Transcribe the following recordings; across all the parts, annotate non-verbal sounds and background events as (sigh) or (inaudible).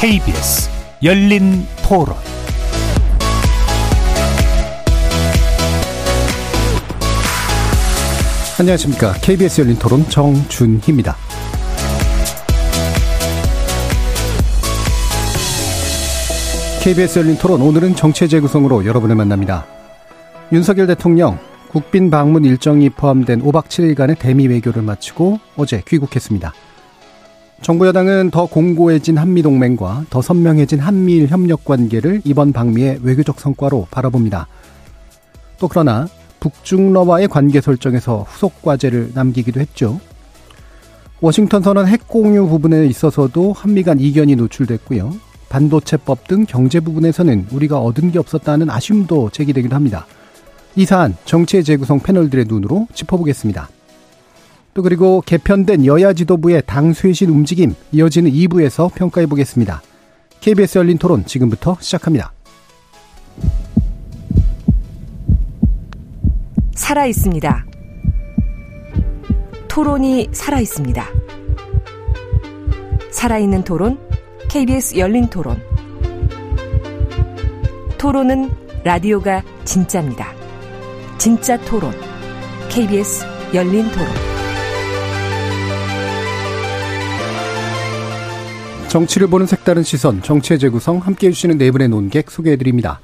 KBS 열린 토론 안녕하십니까. KBS 열린 토론 정준희입니다. KBS 열린 토론 오늘은 정체 재구성으로 여러분을 만납니다. 윤석열 대통령 국빈 방문 일정이 포함된 5박 7일간의 대미 외교를 마치고 어제 귀국했습니다. 정부 여당은 더 공고해진 한미동맹과 더 선명해진 한미일 협력 관계를 이번 방미의 외교적 성과로 바라봅니다. 또 그러나 북중러와의 관계 설정에서 후속 과제를 남기기도 했죠. 워싱턴 선언 핵 공유 부분에 있어서도 한미 간 이견이 노출됐고요. 반도체법 등 경제 부분에서는 우리가 얻은 게 없었다는 아쉬움도 제기되기도 합니다. 이 사안 정치의 재구성 패널들의 눈으로 짚어보겠습니다. 또 그리고 개편된 여야 지도부의 당 쇄신 움직임 이어지는 2부에서 평가해 보겠습니다. KBS 열린 토론 지금부터 시작합니다. 살아 있습니다. 토론이 살아 있습니다. 살아있는 토론, KBS 열린 토론. 토론은 라디오가 진짜입니다. 진짜 토론, KBS 열린 토론. 정치를 보는 색다른 시선, 정치의 재구성 함께 해 주시는 네 분의 논객 소개해드립니다.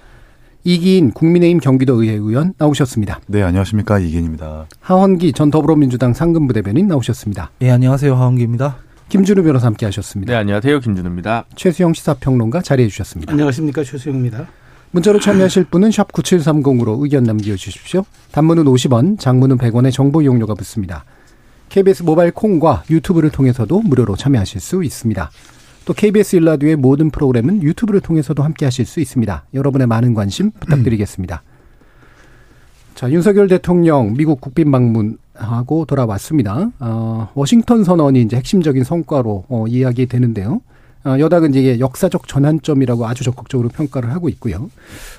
이기인 국민의힘 경기도의회 의원 나오셨습니다. 네, 안녕하십니까. 이기인입니다. 하원기 전 더불어민주당 상근부 대변인 나오셨습니다. 네, 안녕하세요. 하원기입니다. 김준우 변호사 함께 하셨습니다. 네, 안녕하세요. 김준우입니다. 최수영 시사평론가 자리해 주셨습니다. 안녕하십니까. 최수영입니다. 문자로 참여하실 분은 샵 9730으로 의견 남겨주십시오. 단문은 50원, 장문은 100원의 정보 이용료가 붙습니다. KBS 모바일 콩과 유튜브를 통해서도 무료로 참여하실 수 있습니다. 또 KBS 일라디오의 모든 프로그램은 유튜브를 통해서도 함께 하실 수 있습니다. 여러분의 많은 관심 부탁드리겠습니다. 자, 윤석열 대통령 미국 국빈 방문하고 돌아왔습니다. 어, 워싱턴 선언이 이제 핵심적인 성과로 어, 이야기되는데요. 어, 여당은 이게 역사적 전환점이라고 아주 적극적으로 평가를 하고 있고요.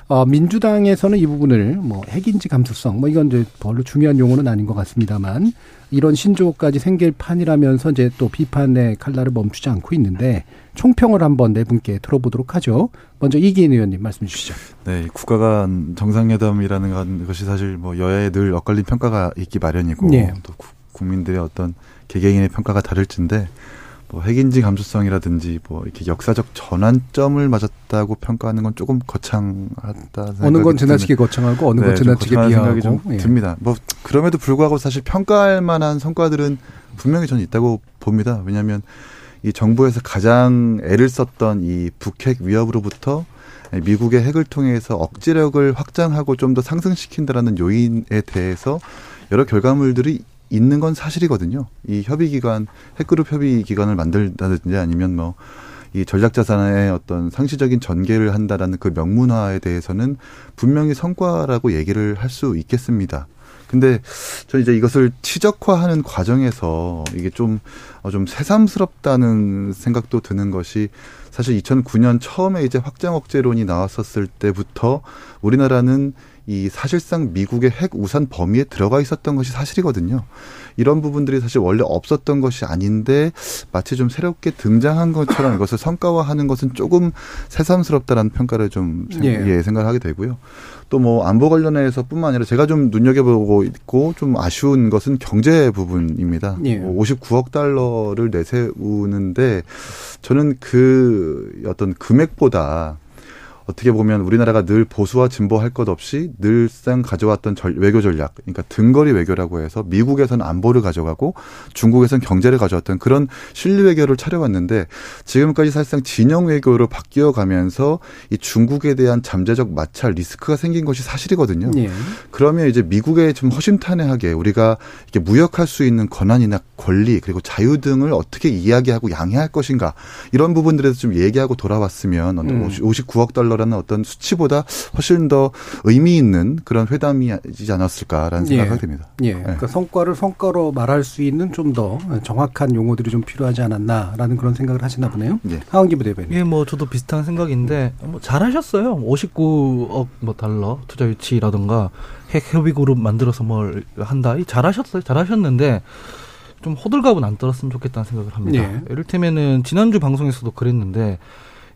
어, 민주당에서는 이 부분을 뭐 핵인지 감수성, 뭐 이건 이제 별로 중요한 용어는 아닌 것 같습니다만 이런 신조어까지 생길 판이라면서 이제 또 비판의 칼날을 멈추지 않고 있는데 총평을 한번 네 분께 들어보도록 하죠. 먼저 이기인 의원님 말씀 주시죠. 네, 국가 간 정상회담이라는 것이 사실 뭐 여야에 늘 엇갈린 평가가 있기 마련이고 네. 또 국민들의 어떤 개개인의 평가가 다를진데 뭐 핵인지 감수성이라든지 뭐 이렇게 역사적 전환점을 맞았다고 평가하는 건 조금 거창하다 어느 건 지나치게 거창하고 어느 건 네, 지나치게 비하하고 생각이 좀 예. 듭니다. 뭐 그럼에도 불구하고 사실 평가할 만한 성과들은 분명히 저는 있다고 봅니다. 왜냐하면 이 정부에서 가장 애를 썼던 이 북핵 위협으로부터 미국의 핵을 통해서 억지력을 확장하고 좀 더 상승시킨다라는 요인에 대해서 여러 결과물들이 있는 건 사실이거든요. 이 협의 기관, 핵그룹 협의 기관을 만들다든지 아니면 뭐, 이 전략 자산의 어떤 상시적인 전개를 한다라는 그 명문화에 대해서는 분명히 성과라고 얘기를 할 수 있겠습니다. 근데 저는 이제 이것을 치적화하는 과정에서 이게 좀, 어, 좀 새삼스럽다는 생각도 드는 것이 사실 2009년 처음에 이제 확장 억제론이 나왔었을 때부터 우리나라는 이 사실상 미국의 핵 우산 범위에 들어가 있었던 것이 사실이거든요. 이런 부분들이 사실 원래 없었던 것이 아닌데 마치 좀 새롭게 등장한 것처럼 이것을 성과화하는 것은 조금 새삼스럽다라는 평가를 좀 예. 예, 생각하게 되고요. 또 뭐 안보 관련해서뿐만 아니라 제가 좀 눈여겨보고 있고 좀 아쉬운 것은 경제 부분입니다. 예. 59억 뭐 달러를 내세우는데 저는 그 어떤 금액보다 어떻게 보면 우리나라가 늘 보수와 진보 할 것 없이 늘상 가져왔던 절, 외교 전략, 그러니까 등거리 외교라고 해서 미국에서는 안보를 가져가고 중국에서는 경제를 가져왔던 그런 실리 외교를 차려왔는데 지금까지 사실상 진영 외교로 바뀌어 가면서 이 중국에 대한 잠재적 마찰 리스크가 생긴 것이 사실이거든요. 예. 그러면 이제 미국에 좀 허심탄회하게 우리가 이렇게 무역할 수 있는 권한이나 권리 그리고 자유 등을 어떻게 이야기하고 양해할 것인가 이런 부분들에서 좀 얘기하고 돌아왔으면 음. 59억 달러 거라는 어떤 수치보다 훨씬 더 의미 있는 그런 회담이지 않았을까라는 예. 생각이 듭니다. 예. 네. 그러니까 성과를 성과로 말할 수 있는 좀 더 정확한 용어들이 좀 필요하지 않았나라는 그런 생각을 하시나 보네요. 예. 하원기 부대변인. 예, 뭐 저도 비슷한 생각인데 뭐 잘하셨어요. 59억 뭐 달러 투자 유치라든가 핵 협의 그룹 만들어서 뭘 한다. 잘하셨어요. 잘하셨는데 좀 호들갑은 안 떨었으면 좋겠다는 생각을 합니다. 예. 이를테면은 지난주 방송에서도 그랬는데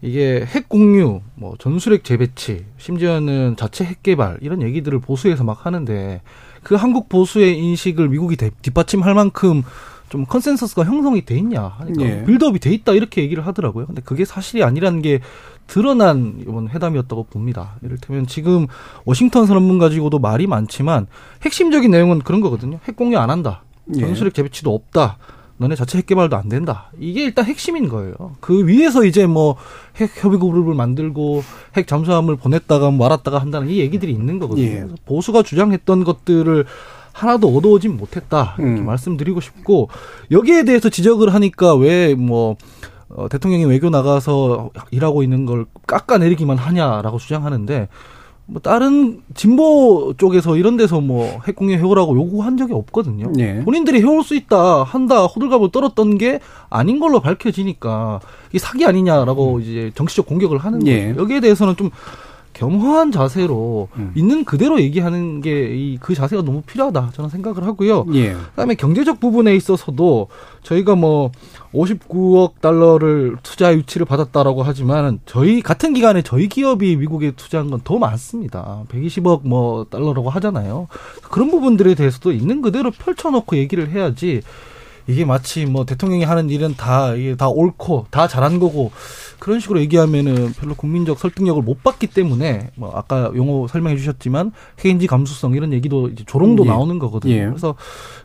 이게 핵 공유, 뭐 전술핵 재배치, 심지어는 자체 핵 개발 이런 얘기들을 보수에서 막 하는데 그 한국 보수의 인식을 미국이 대- 뒷받침할 만큼 좀 컨센서스가 형성이 돼 있냐 하니까 예. build-up이 돼 있다 이렇게 얘기를 하더라고요. 근데 그게 사실이 아니라는 게 드러난 이번 회담이었다고 봅니다. 이를테면 지금 워싱턴 선언문 가지고도 말이 많지만 핵심적인 내용은 그런 거거든요. 핵 공유 안 한다. 예. 전술핵 재배치도 없다. 너네 자체 핵 개발도 안 된다. 이게 일단 핵심인 거예요. 그 위에서 이제 뭐 핵 협의 그룹을 만들고 핵 잠수함을 보냈다가 말았다가 한다는 이 얘기들이 있는 거거든요. 예. 보수가 주장했던 것들을 하나도 얻어오진 못했다. 이렇게 음. 말씀드리고 싶고 여기에 대해서 지적을 하니까 왜뭐 어, 대통령이 외교 나가서 일하고 있는 걸 깎아내리기만 하냐라고 주장하는데 뭐 다른 진보 쪽에서 이런 데서 뭐 핵공유 해오라고 요구한 적이 없거든요. 예. 본인들이 해올 수 있다 한다 호들갑을 떨었던 게 아닌 걸로 밝혀지니까 이게 사기 아니냐라고 이제 정치적 공격을 하는 예. 거예요. 여기에 대해서는 좀 겸허한 자세로 음. 있는 그대로 얘기하는 게이그 자세가 너무 필요하다 저는 생각을 하고요. 예. 그다음에 경제적 부분에 있어서도 저희가 뭐 59억 달러를 투자 유치를 받았다라고 하지만 저희 같은 기간에 저희 기업이 미국에 투자한 건 더 많습니다. 120억 뭐 달러라고 하잖아요. 그런 부분들에 대해서도 있는 그대로 펼쳐놓고 얘기를 해야지 이게 마치 뭐 대통령이 하는 일은 다 이게 다 옳고 다 잘한 거고 그런 식으로 얘기하면은 별로 국민적 설득력을 못 받기 때문에 뭐 아까 용어 설명해 주셨지만 핵인지 감수성 이런 얘기도 이제 조롱도 예. 나오는 거거든요. 예. 그래서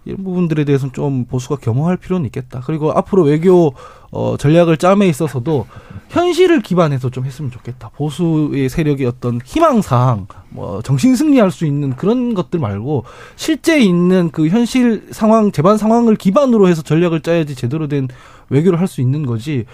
이런 부분들에 대해서는 좀 보수가 겸허할 필요는 있겠다. 그리고 앞으로 외교 어, 전략을 짬에 있어서도 현실을 기반해서 좀 했으면 좋겠다. 보수의 세력의 어떤 희망사항, 뭐 정신 승리할 수 있는 그런 것들 말고 실제 있는 그 현실 상황, 재반 상황을 기반으로 해서 전략을 짜야지 제대로 된 외교를 할 수 있는 거지.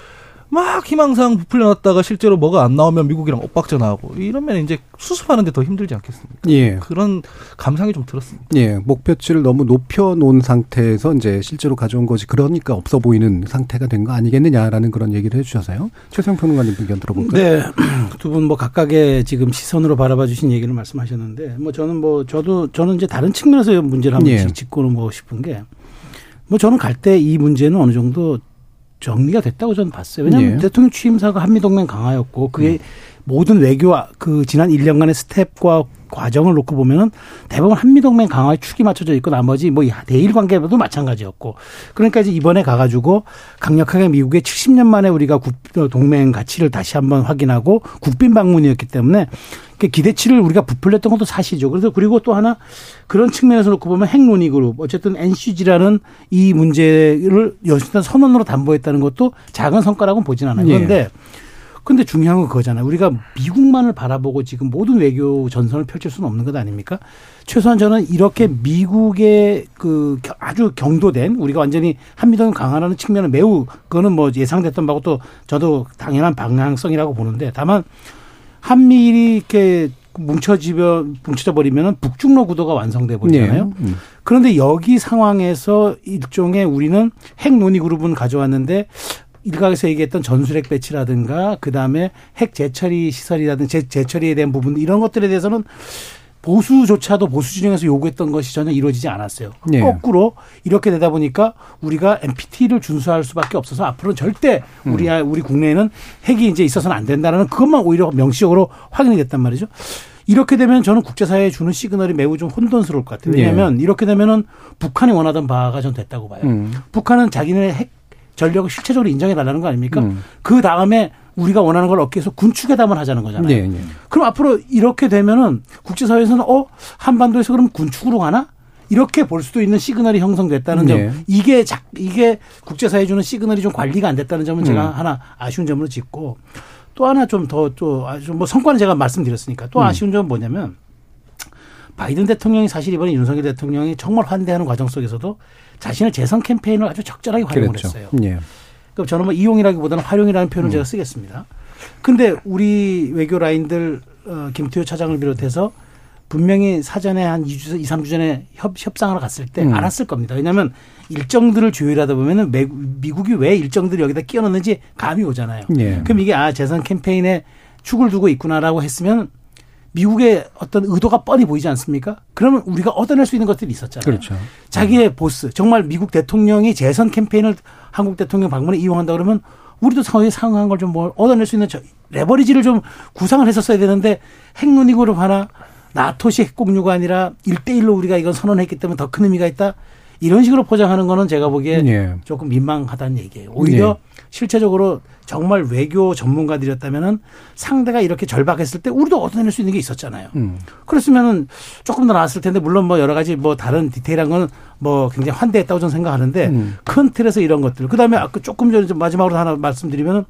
막 희망사항 부풀려놨다가 실제로 뭐가 안 나오면 미국이랑 엇박자 나오고 이러면 이제 수습하는데 더 힘들지 않겠습니까? 예. 그런 감상이 좀 들었습니다. 예, 목표치를 너무 높여놓은 상태에서 이제 실제로 가져온 것이 그러니까 없어 보이는 상태가 된 거 아니겠느냐라는 그런 얘기를 해주셔서요. 최성 평론가님 의견 들어볼까요? 네. (clears throat) 두 분 뭐 각각의 지금 시선으로 바라봐 주신 얘기를 말씀하셨는데 뭐 저는 뭐 저도 저는 이제 다른 측면에서 문제를 한번 예. 짚고 넘어가고 싶은 게 뭐 저는 갈 때 이 문제는 어느 정도 정리가 됐다고 저는 봤어요. 왜냐하면 예. 대통령 취임사가 한미동맹 강화였고 그게 모든 외교 그 지난 1년간의 스텝과 과정을 놓고 보면은 대부분 한미동맹 강화에 축이 맞춰져 있고 나머지 뭐 대일 관계도 마찬가지였고 그러니까 이제 이번에 가가지고 강력하게 미국의 70년 만에 우리가 국- 동맹 가치를 다시 한번 확인하고 국빈 방문이었기 때문에 그 기대치를 우리가 부풀렸던 것도 사실이죠. 그래서 그리고 또 하나 그런 측면에서 놓고 보면 핵논의 그룹 어쨌든 NCG라는 이 문제를 여신단 선언으로 담보했다는 것도 작은 성과라고는 보진 않아요. 예. 그런데 근데 중요한 건 그거잖아요. 우리가 미국만을 바라보고 지금 모든 외교 전선을 펼칠 수는 없는 것 아닙니까? 최소한 저는 이렇게 미국의 그 겨- 아주 경도된 우리가 완전히 한미동맹 강화라는 측면은 매우 그거는 뭐 예상됐던 바고 또 저도 당연한 방향성이라고 보는데 다만 한미일이 이렇게 뭉쳐지며 뭉쳐져 버리면은 북중로 구도가 완성돼 버리잖아요. 예. 음. 그런데 여기 상황에서 일종의 우리는 핵 논의 그룹은 가져왔는데 일각에서 얘기했던 전술핵 배치라든가 그다음에 핵 재처리 시설이라든가 재, 재처리에 대한 부분 이런 것들에 대해서는 보수조차도 보수 진영에서 요구했던 것이 전혀 이루어지지 않았어요. 예. 거꾸로 이렇게 되다 보니까 우리가 NPT를 준수할 수밖에 없어서 앞으로는 절대 우리 우리 국내에는 핵이 이제 있어서는 안 된다는 그것만 오히려 명시적으로 확인이 됐단 말이죠. 이렇게 되면 저는 국제사회에 주는 시그널이 매우 좀 혼돈스러울 것 같아요. 왜냐하면 이렇게 되면은 북한이 원하던 바가 전 됐다고 봐요. 음. 북한은 자기네 핵 전력을 실체적으로 인정해 달라는 거 아닙니까? 음. 그 다음에 우리가 원하는 걸 얻기 위해서 군축회담을 하자는 거잖아요. 예, 예. 그럼 앞으로 이렇게 되면은 국제사회에서는 어 한반도에서 그럼 군축으로 가나? 이렇게 볼 수도 있는 시그널이 형성됐다는 점. 네. 이게 작 이게 국제사회 주는 시그널이 좀 관리가 안 됐다는 점은 제가 음. 하나 아쉬운 점으로 짚고 또 하나 좀 더또 아주 뭐 성과는 제가 말씀드렸으니까 음. 또 아쉬운 점은 뭐냐면 바이든 대통령이 사실 이번에 윤석열 대통령이 정말 환대하는 과정 속에서도 자신의 재선 캠페인을 아주 적절하게 활용을 그랬죠. 했어요. 예. 그럼 저는 뭐 이용이라기보다는 활용이라는 표현을 제가 쓰겠습니다. 근데 우리 외교 라인들 어, 김태효 차장을 비롯해서 분명히 사전에 한 2주, 2, 3주 전에 협, 협상하러 갔을 때 음. 알았을 겁니다. 왜냐하면 일정들을 조율하다 보면은 매- 미국이 왜 일정들을 여기다 끼워 넣는지 감이 오잖아요. 예. 그럼 이게 아 재선 캠페인에 축을 두고 있구나라고 했으면 미국의 어떤 의도가 뻔히 보이지 않습니까? 그러면 우리가 얻어낼 수 있는 것들이 있었잖아요. 그렇죠. 자기의 보스, 정말 미국 대통령이 재선 캠페인을 한국 대통령 방문에 이용한다 그러면 우리도 사회에 상응한 걸 좀 뭘 얻어낼 수 있는 저 레버리지를 좀 구상을 했었어야 되는데 핵논의고로 하나 나토식 핵공유가 아니라 일대일로 우리가 이건 선언했기 때문에 더 큰 의미가 있다. 이런 식으로 포장하는 거는 제가 보기에 예. 조금 민망하다는 얘기예요. 오히려 예. 실체적으로 정말 외교 전문가들이었다면은 상대가 이렇게 절박했을 때 우리도 얻어낼 수 있는 게 있었잖아요. 음. 그랬으면은 조금 더 나았을 텐데 물론 뭐 여러 가지 뭐 다른 디테일한 건 뭐 굉장히 환대했다고 저는 생각하는데 음. 큰 틀에서 이런 것들. 그다음에 아까 조금 전에 좀 마지막으로 하나 말씀드리면은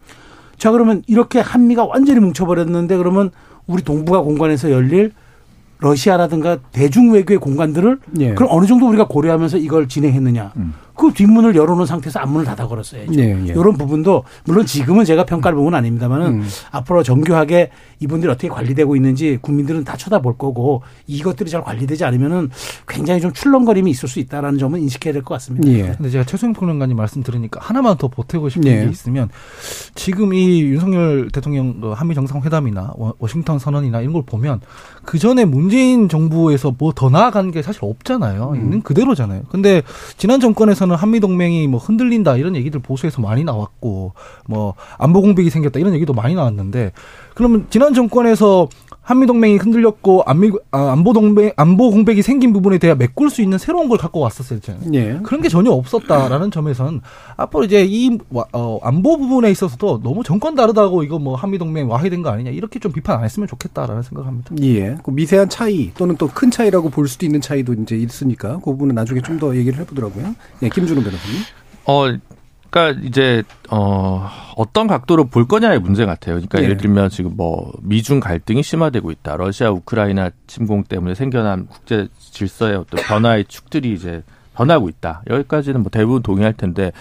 자 그러면 이렇게 한미가 완전히 뭉쳐버렸는데 그러면 우리 동북아 공간에서 열릴 러시아라든가 대중 외교의 공간들을 예. 그럼 어느 정도 우리가 고려하면서 이걸 진행했느냐. 그 뒷문을 열어놓은 상태에서 앞문을 닫아 걸었어야죠. 예, 예. 이런 부분도 물론 지금은 제가 평가를 보면 아닙니다만은 음. 앞으로 정교하게 이분들이 어떻게 관리되고 있는지 국민들은 다 쳐다볼 거고 이것들이 잘 관리되지 않으면은 굉장히 좀 출렁거림이 있을 수 있다라는 점은 인식해야 될 것 같습니다. 예. 근데 제가 최수영 평론가님 말씀 들으니까 하나만 더 보태고 싶은 예. 게 있으면 지금 이 윤석열 대통령 그 한미 정상회담이나 워- 워싱턴 선언이나 이런 걸 보면 그 전에 문재인 정부에서 뭐 더 나아간 게 사실 없잖아요. 음. 있는 그대로잖아요. 근데 지난 정권에서 는 한미 동맹이 뭐 흔들린다 이런 얘기들 보수에서 많이 나왔고 뭐 안보 공백이 생겼다 이런 얘기도 많이 나왔는데 그러면 지난 정권에서 한미 동맹이 흔들렸고 안미 아, 안보 동맹 안보 공백이 생긴 부분에 대해 메꿀 수 있는 새로운 걸 갖고 왔었잖아요. 예. 그런 게 전혀 없었다라는 점에서는 앞으로 이제 이 와- 어, 안보 부분에 있어서도 너무 정권 다르다고 이거 뭐 한미 동맹 와해된 거 아니냐 이렇게 좀 비판 안 했으면 좋겠다라는 생각합니다. 예. 그 미세한 차이 또는 또 큰 차이라고 볼 수도 있는 차이도 이제 있으니까 그 부분은 나중에 좀 더 얘기를 해보더라고요. 예, 김준호 변호사님. 어, 그러니까 이제 어 어떤 각도로 볼 거냐의 문제 같아요. 그러니까 예. 예를 들면 지금 뭐 미중 갈등이 심화되고 있다. 러시아 우크라이나 침공 때문에 생겨난 국제 질서의 어떤 변화의 축들이 이제 변하고 있다. 여기까지는 뭐 대부분 동의할 텐데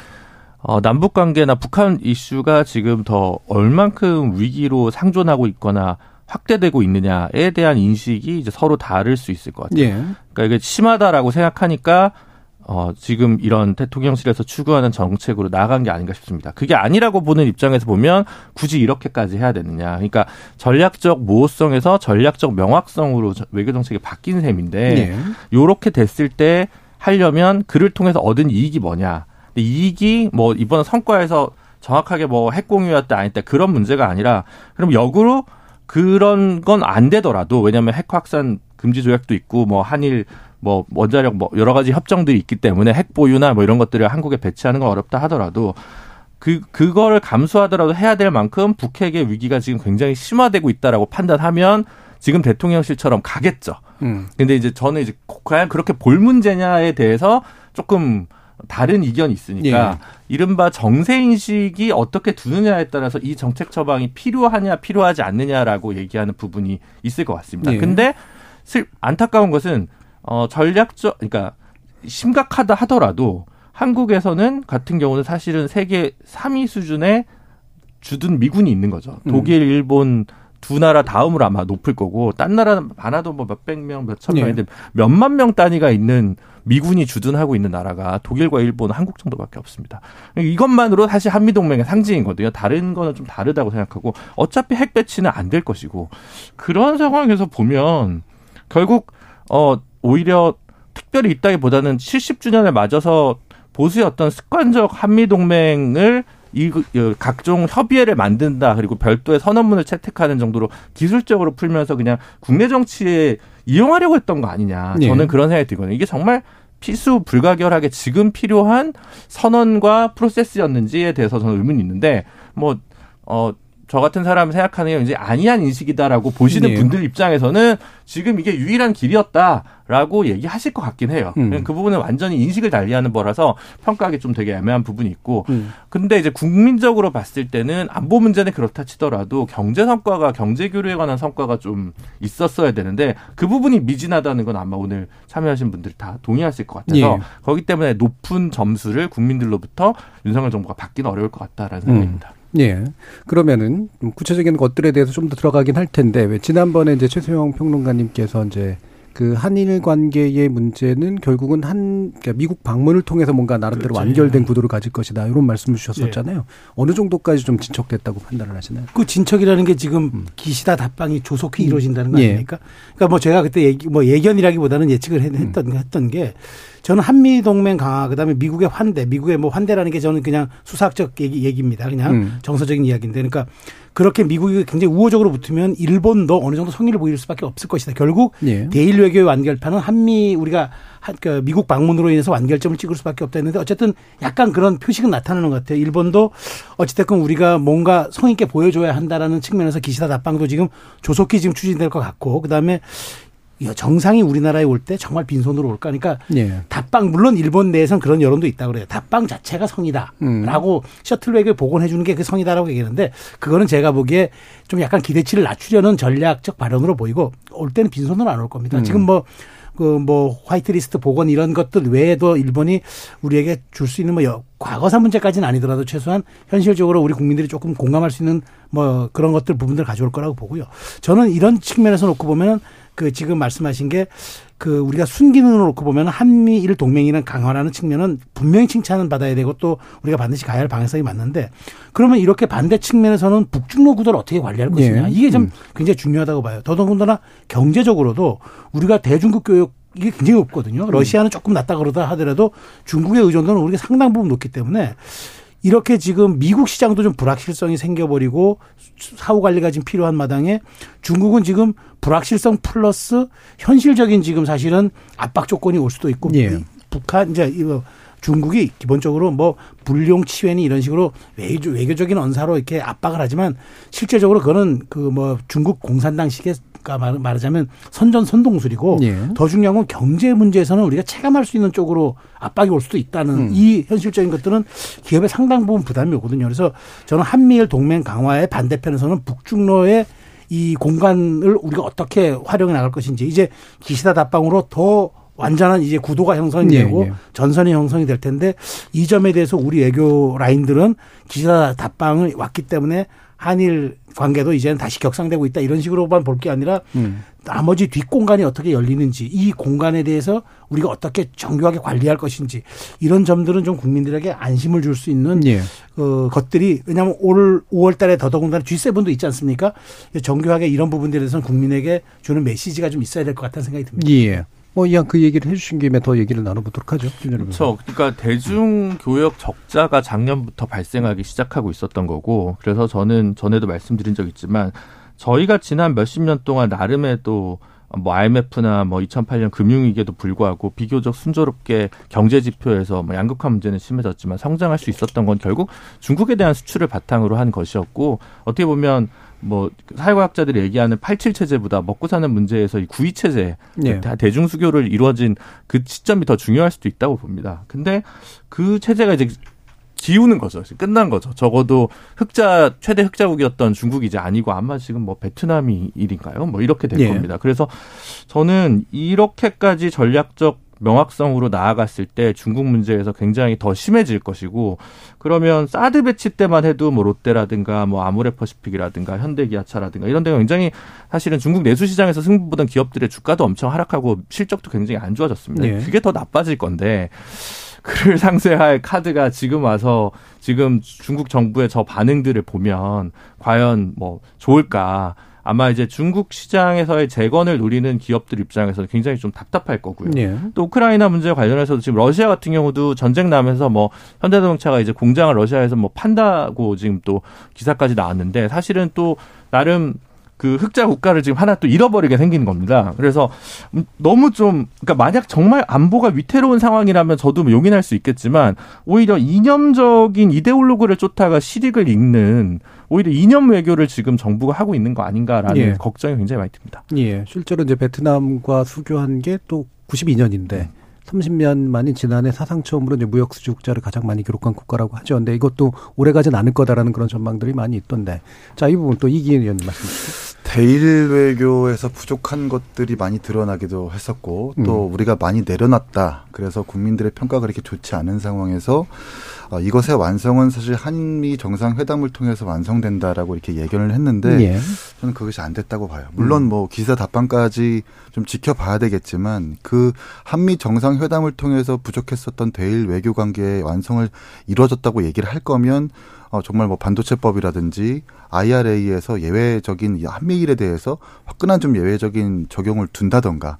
어 남북 관계나 북한 이슈가 지금 더 얼만큼 위기로 상존하고 있거나 확대되고 있느냐에 대한 인식이 이제 서로 다를 수 있을 것 같아요. 예. 그러니까 이게 심하다라고 생각하니까 어, 지금 이런 대통령실에서 추구하는 정책으로 나아간 게 아닌가 싶습니다. 그게 아니라고 보는 입장에서 보면 굳이 이렇게까지 해야 되느냐. 그러니까 전략적 모호성에서 전략적 명확성으로 저- 외교 정책이 바뀐 셈인데 예. 요렇게 됐을 때 하려면 그를 통해서 얻은 이익이 뭐냐. 근데 이익이 뭐 이번 성과에서 정확하게 뭐 핵공유였다 아니다 그런 문제가 아니라 그럼 역으로 그런 건 안 되더라도 왜냐하면 핵 확산 금지 조약도 있고 뭐 한일 뭐 원자력 뭐 여러 가지 협정들이 있기 때문에 핵 보유나 뭐 이런 것들을 한국에 배치하는 건 어렵다 하더라도 그 그거를 감수하더라도 해야 될 만큼 북핵의 위기가 지금 굉장히 심화되고 있다라고 판단하면 지금 대통령실처럼 가겠죠. 음. 근데 이제 저는 이제 과연 그렇게 볼 문제냐에 대해서 조금 다른 이견이 있으니까 이른바 정세 인식이 어떻게 두느냐에 따라서 이 정책 처방이 필요하냐 필요하지 않느냐라고 얘기하는 부분이 있을 것 같습니다. 예. 근데 슬 안타까운 것은 어 전략적 그러니까 심각하다 하더라도 한국에서는 같은 경우는 사실은 세계 3위 수준의 주둔 미군이 있는 거죠. 음. 독일, 일본 두 나라 다음으로 아마 높을 거고 딴 나라는 많아도 뭐 몇백 명, 몇천 예. 명인데 몇만 명 단위가 있는 미군이 주둔하고 있는 나라가 독일과 일본, 한국 정도밖에 없습니다. 이것만으로 사실 한미 동맹의 상징이거든요. 다른 거는 좀 다르다고 생각하고 어차피 핵 배치는 안 될 것이고 그런 상황에서 보면 결국 어 오히려 특별히 있다기보다는 70주년을 맞아서 보수의 어떤 습관적 한미 동맹을 이 어, 각종 협의회를 만든다 그리고 별도의 선언문을 채택하는 정도로 기술적으로 풀면서 그냥 국내 정치에 이용하려고 했던 거 아니냐 예. 저는 그런 생각이 들거든요. 이게 정말 필수 불가결하게 지금 필요한 선언과 프로세스였는지에 대해서 저는 의문이 있는데 뭐 어. 저 같은 사람 생각하는 게 이제 아니한 인식이다라고 보시는 네. 분들 입장에서는 지금 이게 유일한 길이었다라고 얘기하실 것 같긴 해요. 음. 그 부분은 완전히 인식을 달리하는 거라서 평가하기 좀 되게 애매한 부분이 있고 음. 근데 이제 국민적으로 봤을 때는 안보 문제는 그렇다 치더라도 경제 성과가 경제 교류에 관한 성과가 좀 있었어야 되는데 그 부분이 미진하다는 건 아마 오늘 참여하신 분들이 다 동의하실 것 같아서 예. 거기 때문에 높은 점수를 국민들로부터 윤석열 정부가 받기는 어려울 것 같다라는 생각입니다. 예. 그러면은 좀 구체적인 것들에 대해서 좀 더 들어가긴 할 텐데 왜 지난번에 이제 최수영 평론가님께서 이제 그 한일 관계의 문제는 결국은 한 그러니까 미국 방문을 통해서 뭔가 나름대로 그렇죠. 완결된 구도를 가질 것이다 이런 말씀을 주셨었잖아요. 어느 정도까지 좀 진척됐다고 판단을 하시나요? 그 진척이라는 게 지금 기시다 답방이 조속히 이루어진다는 거 예. 아닙니까? 그러니까 뭐 제가 그때 얘기, 뭐 예견이라기보다는 예측을 했- 했던 했던 게 저는 한미 동맹 강화 그다음에 미국의 환대, 미국의 뭐 환대라는 게 저는 그냥 수사학적 얘기, 얘기입니다. 그냥 음. 정서적인 이야기인데, 그러니까 그렇게 미국이 굉장히 우호적으로 붙으면 일본도 어느 정도 성의를 보일 수밖에 없을 것이다. 결국 예. 대일 외교의 완결판은 한미 우리가 한, 그 미국 방문으로 인해서 완결점을 찍을 수밖에 없다 했는데 어쨌든 약간 그런 표식은 나타나는 것 같아요. 일본도 어찌됐건 우리가 뭔가 성의있게 보여줘야 한다라는 측면에서 기시다 답방도 지금 조속히 지금 추진될 것 같고 그다음에 정상이 우리나라에 올 때 정말 빈손으로 올까? 그러니까 예. 답방 물론 일본 내에서는 그런 여론도 있다 그래요. 답방 자체가 성이다라고 셔틀 외교 복원해 주는 게 그 성이다라고 얘기하는데 그거는 제가 보기에 좀 약간 기대치를 낮추려는 전략적 발언으로 보이고 올 때는 빈손으로 안 올 겁니다. 지금 뭐 그뭐 화이트리스트 복원 이런 것들 외에도 일본이 우리에게 줄 수 있는 뭐 여- 과거사 문제까지는 아니더라도 최소한 현실적으로 우리 국민들이 조금 공감할 수 있는 뭐 그런 것들 부분들 가져올 거라고 보고요. 저는 이런 측면에서 놓고 보면은 그 지금 말씀하신 게 그 우리가 순기능으로 놓고 보면 한미일 동맹이라는 강화라는 측면은 분명히 칭찬은 받아야 되고 또 우리가 반드시 가야 할 방향성이 맞는데 그러면 이렇게 반대 측면에서는 북중로 구도를 어떻게 관리할 것이냐 예. 이게 좀 굉장히 중요하다고 봐요. 더더군다나 경제적으로도 우리가 대중국 교육 이게 굉장히 높거든요. 러시아는 조금 낮다 그러다 하더라도 중국의 의존도는 우리가 상당 부분 높기 때문에 이렇게 지금 미국 시장도 좀 불확실성이 생겨버리고 사후 관리가 지금 필요한 마당에 중국은 지금 불확실성 플러스 현실적인 지금 사실은 압박 조건이 올 수도 있고 예. 북한 이제 이거 중국이 기본적으로 뭐 불용 치외니 이런 식으로 외교, 외교적인 언사로 이렇게 압박을 하지만 실제적으로 그거는 그 뭐 중국 공산당식의 가 말- 말하자면 선전 선동술이고 예. 더 중요한 건 경제 문제에서는 우리가 체감할 수 있는 쪽으로 압박이 올 수도 있다는 음. 이 현실적인 것들은 기업에 상당 부분 부담이 오거든요. 그래서 저는 한미일 동맹 강화의 반대편에서는 북중로의 이 공간을 우리가 어떻게 활용해 나갈 것인지 이제 기시다 답방으로 더 완전한 이제 구도가 형성이 예, 되고 예. 전선이 형성이 될 텐데 이 점에 대해서 우리 외교 라인들은 기시다 답방을 왔기 때문에 한일 관계도 이제는 다시 격상되고 있다 이런 식으로만 볼 게 아니라 음. 나머지 뒷공간이 어떻게 열리는지 이 공간에 대해서 우리가 어떻게 정교하게 관리할 것인지 이런 점들은 좀 국민들에게 안심을 줄 수 있는 예. 어, 것들이 왜냐하면 올 5월 달에 더더군다나 G7도 있지 않습니까? 정교하게 이런 부분들에 대해서는 국민에게 주는 메시지가 좀 있어야 될 것 같다는 생각이 듭니다. 예. 뭐 이왕 그 얘기를 해주신 김에 더 얘기를 나눠보도록 하죠. 그렇죠. 그러니까 대중교역 적자가 작년부터 발생하기 시작하고 있었던 거고, 그래서 저는 전에도 말씀드린 적 있지만 저희가 지난 몇십 년 동안 나름의 또 뭐 IMF나 뭐 2008년 금융위기에도 불구하고 비교적 순조롭게 경제 지표에서 뭐 양극화 문제는 심해졌지만 성장할 수 있었던 건 결국 중국에 대한 수출을 바탕으로 한 것이었고 어떻게 보면 뭐 사회과학자들이 얘기하는 87 체제보다 먹고 사는 문제에서 이92 체제 예. 다 대중 수교를 이루어진 그 시점이 더 중요할 수도 있다고 봅니다. 근데 그 체제가 이제 지우는 거죠. 끝난 거죠. 적어도 흑자 최대 흑자국이었던 중국이 이제 아니고 아마 지금 뭐 베트남이 일인가요? 뭐 이렇게 될 예. 겁니다. 그래서 저는 이렇게까지 전략적 명확성으로 나아갔을 때 중국 문제에서 굉장히 더 심해질 것이고 그러면 사드 배치 때만 해도 뭐 롯데라든가 뭐 아모레퍼시픽이라든가 현대기아차라든가 이런 데가 굉장히 사실은 중국 내수 시장에서 승부 보던 기업들의 주가도 엄청 하락하고 실적도 굉장히 안 좋아졌습니다. 예. 그게 더 나빠질 건데 (laughs) 그를 상쇄할 카드가 지금 와서 지금 중국 정부의 저 반응들을 보면 과연 뭐 좋을까? 아마 이제 중국 시장에서의 재건을 노리는 기업들 입장에서는 굉장히 좀 답답할 거고요. 예. 또 우크라이나 문제 관련해서도 지금 러시아 같은 경우도 전쟁 나면서 뭐 현대자동차가 이제 공장을 러시아에서 뭐 판다고 지금 또 기사까지 나왔는데 사실은 또 나름 그 흑자 국가를 지금 하나 또 잃어버리게 생기는 겁니다. 그래서 음, 너무 좀 그러니까 만약 정말 안보가 위태로운 상황이라면 저도 뭐 용인할 수 있겠지만 오히려 이념적인 이데올로그를 쫓다가 실익을 읽는 오히려 이념 외교를 지금 정부가 하고 있는 거 아닌가라는 예. 걱정이 굉장히 많이 듭니다. 예. 실제로 이제 베트남과 수교한 게 또 92년인데 30년 만인 지난해 사상 처음으로 이제 무역 수지 흑자를 가장 많이 기록한 국가라고 하죠. 근데 이것도 오래 가진 않을 거다라는 그런 전망들이 많이 있던데. 자, 이 부분 또 이기현 의원님 말씀 주시죠. 대일 외교에서 부족한 것들이 많이 드러나기도 했었고 또 음. 우리가 많이 내려놨다. 그래서 국민들의 평가가 그렇게 좋지 않은 상황에서 어, 이것의 완성은 사실 한미 정상회담을 통해서 완성된다라고 이렇게 예견을 했는데 예. 저는 그것이 안 됐다고 봐요. 물론 뭐 기사 답변까지 좀 지켜봐야 되겠지만 그 한미 정상회담을 통해서 부족했었던 대일 외교 관계의 완성을 이루어졌다고 얘기를 할 거면 어 정말 뭐 반도체법이라든지 IRA에서 예외적인 이 한미일에 대해서 화끈한 좀 예외적인 적용을 둔다던가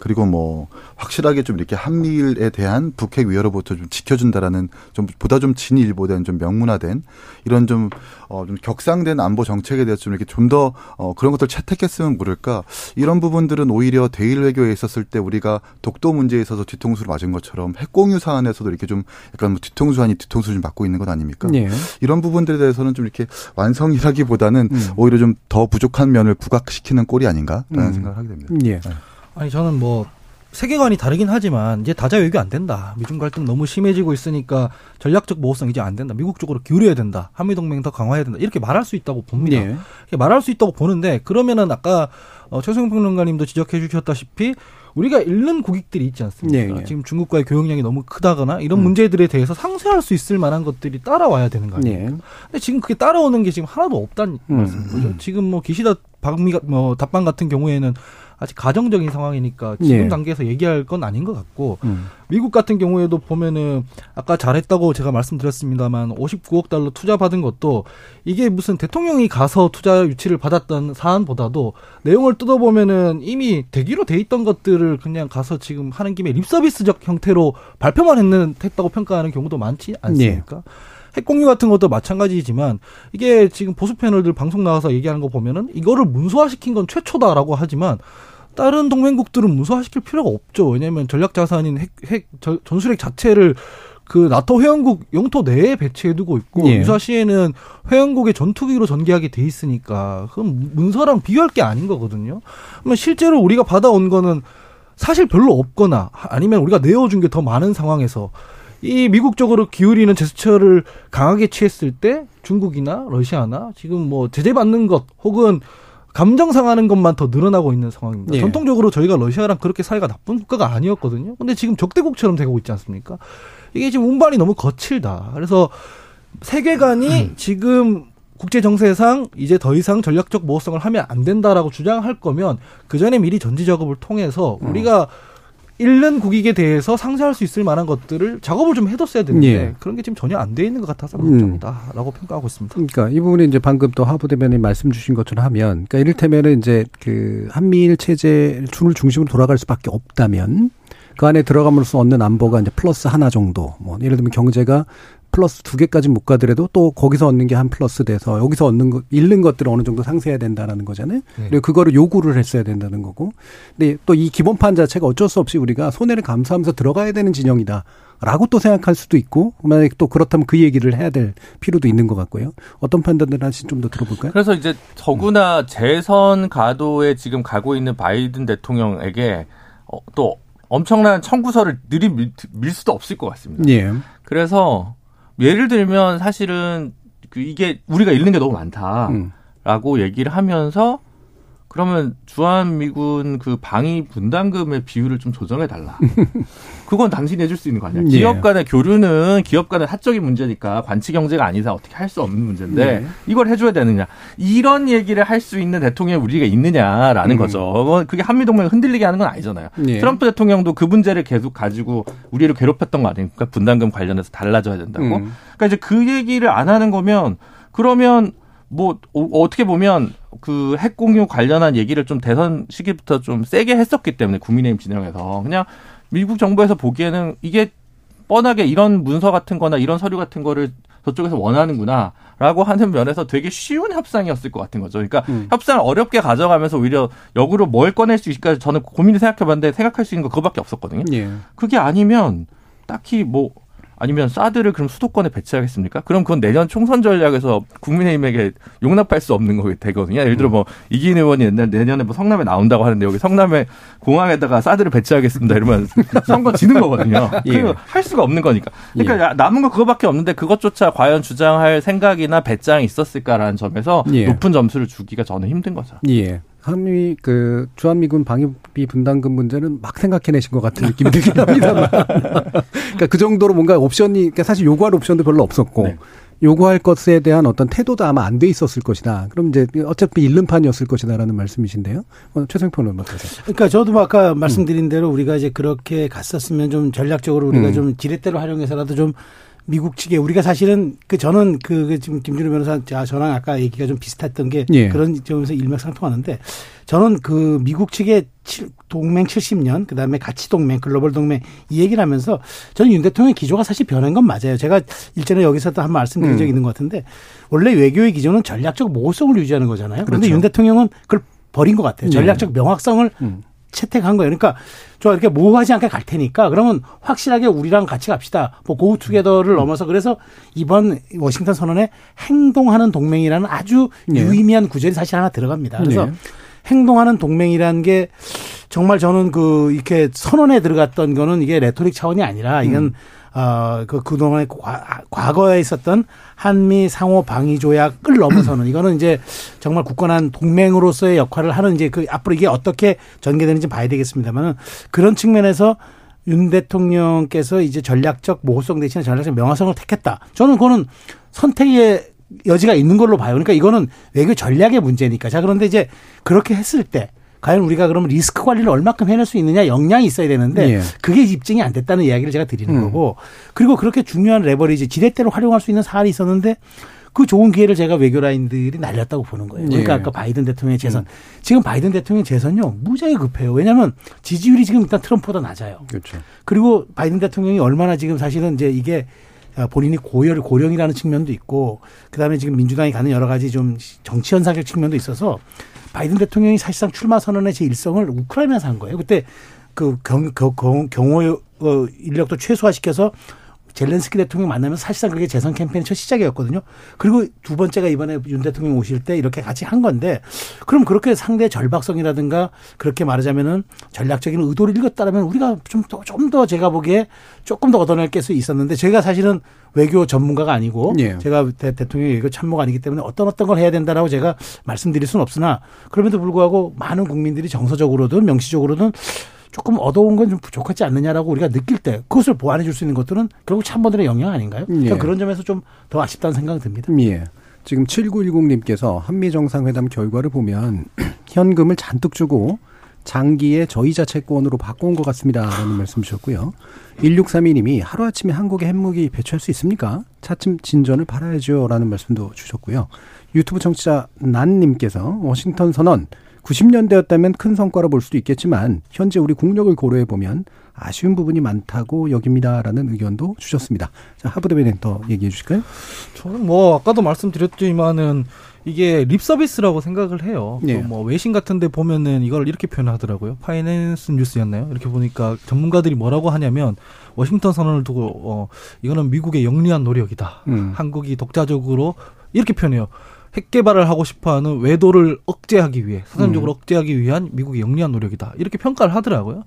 그리고 뭐 확실하게 좀 이렇게 한미일에 대한 북핵 위협으로부터 좀 지켜준다라는 좀 보다 좀 진일보다는 좀 명문화된 이런 좀 어 좀 격상된 안보 정책에 대해서 좀 이렇게 좀 더 어 그런 것들 채택했으면 모를까 이런 부분들은 오히려 대일 외교에 있었을 때 우리가 독도 문제에 있어서 뒤통수를 맞은 것처럼 핵 공유 사안에서도 이렇게 좀 약간 뭐 뒤통수 아니 뒤통수를 좀 맞고 있는 것 아닙니까? 예. 이런 부분들에 대해서는 좀 이렇게 완성이라기보다는 음. 오히려 좀 더 부족한 면을 부각시키는 꼴이 아닌가라는 음. 생각을 하게 됩니다. 예. 아니 저는 뭐 세계관이 다르긴 하지만 이제 다자 외교 안 된다. 미중 갈등 너무 심해지고 있으니까 전략적 모호성 이제 안 된다. 미국 쪽으로 기울여야 된다. 한미 동맹 더 강화해야 된다. 이렇게 말할 수 있다고 봅니다. 예. 이렇게 말할 수 있다고 보는데 그러면은 아까 어, 최승용 평론가님도 지적해 주셨다시피 우리가 잃는 국익들이 있지 않습니까? 예, 예. 지금 중국과의 교역량이 너무 크다거나 이런 음. 문제들에 대해서 상쇄할 수 있을 만한 것들이 따라와야 되는 거 아니에요? 예. 근데 지금 그게 따라오는 게 지금 하나도 없다는 음. 말씀이죠. 지금 뭐 기시다 박미 뭐 답방 같은 경우에는 아직 가정적인 상황이니까 지금 예. 단계에서 얘기할 건 아닌 것 같고 음. 미국 같은 경우에도 보면은 아까 잘했다고 제가 말씀드렸습니다만 59억 달러 투자 받은 것도 이게 무슨 대통령이 가서 투자 유치를 받았던 사안보다도 내용을 뜯어보면은 이미 대기로 돼 있던 것들을 그냥 가서 지금 하는 김에 립서비스적 형태로 발표만 했는 했다고 평가하는 경우도 많지 않습니까? 핵공유 같은 것도 마찬가지지만 이게 지금 보수 패널들 방송 나와서 얘기하는 거 보면은 이거를 문서화시킨 건 최초다라고 하지만 다른 동맹국들은 문서화시킬 필요가 없죠. 왜냐하면 전략 자산인 핵, 핵 저- 전술핵 자체를 그 나토 회원국 영토 내에 배치해두고 있고 예. 유사 시에는 회원국의 전투기로 전개하게 돼 있으니까 그럼 문서랑 비교할 게 아닌 거거든요. 그러면 실제로 우리가 받아온 거는 사실 별로 없거나 아니면 우리가 내어준 게 더 많은 상황에서 이 미국 쪽으로 기울이는 제스처를 강하게 취했을 때 중국이나 러시아나 지금 뭐 제재받는 것 혹은 감정 상하는 것만 더 늘어나고 있는 상황입니다. 예. 전통적으로 저희가 러시아랑 그렇게 사이가 나쁜 국가가 아니었거든요. 근데 지금 적대국처럼 되고 있지 않습니까? 이게 지금 운반이 너무 거칠다. 그래서 세계관이 지금 국제 정세상 이제 더 이상 전략적 모호성을 하면 안 된다라고 주장할 거면 그 전에 미리 전지 작업을 통해서 우리가 잃는 국익에 대해서 상쇄할 수 있을 만한 것들을 작업을 좀 해뒀어야 되는데 예. 그런 게 지금 전혀 안 돼 있는 것 같아서 음. 걱정이다라고 평가하고 있습니다. 그러니까 이 부분이 이제 방금 또 하부 대변인 말씀 주신 것처럼 하면, 그러니까 이를테면은 이제 그 한미일 체제 를 중심으로 돌아갈 수밖에 없다면 그 안에 들어감으로써 얻는 안보가 이제 플러스 하나 정도. 뭐 예를 들면 경제가 플러스 두 개까지 못 가더라도 또 거기서 얻는 게 한 플러스 돼서 여기서 얻는 거 잃는 것들을 어느 정도 상쇄해야 된다라는 거잖아요. 네. 그리고 그거를 요구를 했어야 된다는 거고. 근데 또 이 기본판 자체가 어쩔 수 없이 우리가 손해를 감수하면서 들어가야 되는 진영이다. 라고 또 생각할 수도 있고, 만약에 또 그렇다면 그 얘기를 해야 될 필요도 있는 것 같고요. 어떤 판단을 하실지 좀더 들어볼까요? 그래서 이제 더구나 재선 가도에 지금 가고 있는 바이든 대통령에게 어, 또 엄청난 청구서를 느리 밀, 밀 수도 없을 것 같습니다. 예. 그래서 예를 들면 사실은 그 이게 우리가 잃는 게 너무 많다라고 음. 얘기를 하면서 그러면 주한 미군 그 방위 분담금의 비율을 좀 조정해 달라. (laughs) 그건 당신이 해줄 수 있는 거 아니야? 예. 기업 간의 교류는 기업 간의 사적인 문제니까 관치 경제가 이상 어떻게 할 수 없는 문제인데 예. 이걸 해줘야 되느냐? 이런 얘기를 할 수 있는 대통령이 우리가 있느냐라는 음. 거죠. 그게 한미 동맹을 흔들리게 하는 건 아니잖아요. 예. 트럼프 대통령도 그 문제를 계속 가지고 우리를 괴롭혔던 거 아닙니까? 분담금 관련해서 달라져야 된다고. 음. 그러니까 이제 그 얘기를 안 하는 거면 그러면 뭐 어, 어떻게 보면 그 핵공유 관련한 얘기를 좀 대선 시기부터 좀 세게 했었기 때문에 국민의힘 진영에서 그냥 미국 정부에서 보기에는 이게 뻔하게 이런 문서 같은 거나 이런 서류 같은 거를 저쪽에서 원하는구나 라고 하는 면에서 되게 쉬운 협상이었을 것 같은 거죠. 그러니까 음. 협상을 어렵게 가져가면서 오히려 역으로 뭘 꺼낼 수 있을까 저는 고민을 생각해봤는데 생각할 수 있는 거 그거밖에 없었거든요. 예. 그게 아니면 딱히 뭐 아니면 사드를 그럼 수도권에 배치하겠습니까? 그럼 그건 내년 총선 전략에서 국민의힘에게 용납할 수 없는 거 되거든요. 예를 들어 뭐 이기인 의원이 옛날 내년에 뭐 성남에 나온다고 하는데 여기 성남에 공항에다가 사드를 배치하겠습니다 이러면 (laughs) 선거 지는 거거든요. (laughs) 예. 그리고 할 수가 없는 거니까. 그러니까 야, 남은 거 그거밖에 없는데 그것조차 과연 주장할 생각이나 배짱이 있었을까라는 점에서 예. 높은 점수를 주기가 저는 힘든 거죠. 예. 한미 그 주한미군 방위비 분담금 문제는 막 생각해내신 것 같은 느낌이 들긴 합니다만. (laughs) 그러니까 그 정도로 뭔가 옵션이 그러니까 사실 요구할 옵션도 별로 없었고 네. 요구할 것에 대한 어떤 태도도 아마 안 돼 있었을 것이다. 그럼 이제 어차피 잃는 판이었을 것이다라는 말씀이신데요. 어, 최성평 의원 어떠세요? 그러니까 저도 뭐 아까 말씀드린 대로 우리가 이제 그렇게 갔었으면 좀 전략적으로 우리가 음. 좀 지렛대로 활용해서라도 좀 미국 측에 우리가 사실은 그 저는 그, 그 지금 김준호 변호사 자 저랑 아까 얘기가 좀 비슷했던 게 예. 그런 점에서 일맥상통하는데 저는 그 미국 측의 칠- 동맹 70년 그다음에 가치 동맹 글로벌 동맹 이 얘기를 하면서 저는 윤 대통령의 기조가 사실 변한 건 맞아요. 제가 일전에 여기서도 한 말씀 드린 음. 적이 있는 것 같은데 원래 외교의 기조는 전략적 모호성을 유지하는 거잖아요. 그런데 그렇죠. 윤 대통령은 그걸 버린 것 같아요. 네. 전략적 명확성을 음. 채택한 거예요. 그러니까 저 이렇게 모호하지 않게 갈 테니까 그러면 확실하게 우리랑 같이 갑시다. 뭐 고우 투게더를 넘어서 그래서 이번 워싱턴 선언에 행동하는 동맹이라는 아주 네. 유의미한 구절이 사실 하나 들어갑니다. 그래서 네. 행동하는 동맹이라는 게 정말 저는 그 이렇게 선언에 들어갔던 거는 이게 레토릭 차원이 아니라 이건 음. 어, 그, 그동안에 과, 과거에 있었던 한미 상호 방위 조약을 넘어서는 (clears throat) 이거는 이제 정말 굳건한 동맹으로서의 역할을 하는 이제 그 앞으로 이게 어떻게 전개되는지 봐야 되겠습니다만은 그런 측면에서 윤 대통령께서 이제 전략적 모호성 대신에 전략적 명확성을 택했다. 저는 그거는 선택의 여지가 있는 걸로 봐요. 그러니까 이거는 외교 전략의 문제니까. 자, 그런데 이제 그렇게 했을 때 과연 우리가 그러면 리스크 관리를 얼마큼 해낼 수 있느냐 역량이 있어야 되는데 예. 그게 입증이 안 됐다는 이야기를 제가 드리는 음. 거고 그리고 그렇게 중요한 레버리지 지렛대로 활용할 수 있는 사안이 있었는데 그 좋은 기회를 제가 외교 라인들이 날렸다고 보는 거예요. 그러니까 예. 아까 바이든 대통령의 재선. 지금 바이든 대통령 재선요 무지하게 급해요. 왜냐하면 지지율이 지금 일단 트럼프보다 낮아요. 그렇죠. 그리고 바이든 대통령이 얼마나 지금 사실은 이제 이게 본인이 고열 고령이라는 측면도 있고 그 다음에 지금 민주당이 가는 여러 가지 좀 정치 현상적 측면도 있어서 바이든 대통령이 사실상 출마 선언의 제 일성을 우크라이나에서 한 거예요. 그때 그 경, 경, 경, 경호 어, 인력도 최소화시켜서 젤렌스키 대통령 만나면서 사실상 그게 재선 캠페인 첫 시작이었거든요. 그리고 두 번째가 이번에 윤 대통령 오실 때 이렇게 같이 한 건데 그럼 그렇게 상대 절박성이라든가 그렇게 말하자면은 전략적인 의도를 읽었다라면 우리가 좀더 좀 더 제가 보기에 조금 더 얻어낼 게 있었는데 제가 사실은 외교 전문가가 아니고 예. 제가 대, 대통령 외교 참모가 아니기 때문에 어떤 어떤 걸 해야 된다라고 제가 말씀드릴 수는 없으나 그럼에도 불구하고 많은 국민들이 정서적으로든 명시적으로든 조금 얻어온 건좀 부족하지 않느냐라고 우리가 느낄 때 그것을 보완해 줄 수 있는 것들은 결국 참모들의 영향 아닌가요? 예. 그러니까 그런 점에서 좀 더 아쉽다는 생각이 듭니다. 예. 지금 7910님께서 한미 정상회담 결과를 보면 (clears throat) 현금을 잔뜩 주고 장기의 저이자 채권으로 바꿔온 것 같습니다. 라는 말씀 주셨고요. 1632님이 하루아침에 한국에 핵무기 배치할 수 있습니까? 차츰 진전을 바라야죠. 라는 말씀도 주셨고요. 유튜브 청취자 난님께서 워싱턴 선언 90년대였다면 큰 성과로 볼 수도 있겠지만 현재 우리 국력을 고려해 보면 아쉬운 부분이 많다고 여깁니다라는 의견도 주셨습니다. 자, 하부 대변인 더 얘기해 주실까요? 저는 뭐 아까도 말씀드렸지만은 이게 립 서비스라고 생각을 해요. 예. 또뭐 외신 같은데 보면은 이걸 이렇게 표현하더라고요. 파이낸스 뉴스였나요? 이렇게 보니까 전문가들이 뭐라고 하냐면 워싱턴 선언을 두고 어 이거는 미국의 영리한 노력이다. 음. 한국이 독자적으로 이렇게 표현해요. 핵 개발을 하고 싶어하는 외도를 억제하기 위해 사전적으로 억제하기 위한 미국의 영리한 노력이다. 이렇게 평가를 하더라고요.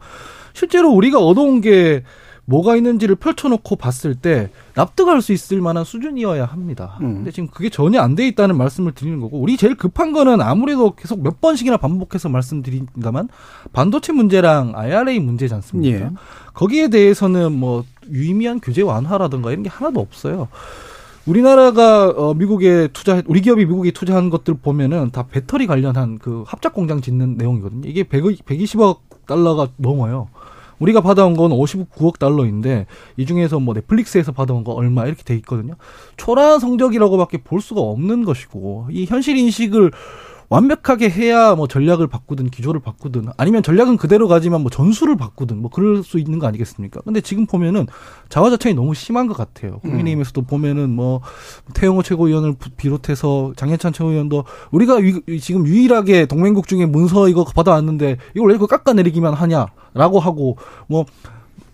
실제로 우리가 얻어온 게 뭐가 있는지를 펼쳐놓고 봤을 때 납득할 수 있을 만한 수준이어야 합니다. 음. 근데 지금 그게 전혀 안 돼 있다는 말씀을 드리는 거고 우리 제일 급한 거는 아무래도 계속 몇 번씩이나 반복해서 말씀드립니다만 반도체 문제랑 IRA 문제지 않습니까? 예. 거기에 대해서는 뭐 유의미한 규제 완화라든가 이런 게 하나도 없어요. 우리나라가 어 미국에 투자 우리 기업이 미국에 투자한 것들 보면은 다 배터리 관련한 그 합작 공장 짓는 내용이거든요. 이게 100, 120억 달러가 넘어요. 우리가 받아온 건 59억 달러인데 이 중에서 뭐 넷플릭스에서 받아온 거 얼마 이렇게 돼 있거든요. 초라한 성적이라고밖에 볼 수가 없는 것이고 이 현실 인식을 완벽하게 해야 뭐 전략을 바꾸든 기조를 바꾸든 아니면 전략은 그대로 가지만 뭐 전술을 바꾸든 뭐 그럴 수 있는 거 아니겠습니까? 근데 지금 보면은 자화자찬이 너무 심한 것 같아요. 국민의힘에서도 보면은 뭐 태영호 최고위원을 부- 비롯해서 장현찬 최고위원도 우리가 유- 지금 유일하게 동맹국 중에 문서 이거 받아왔는데 이걸 왜 이거 깎아내리기만 하냐라고 하고 뭐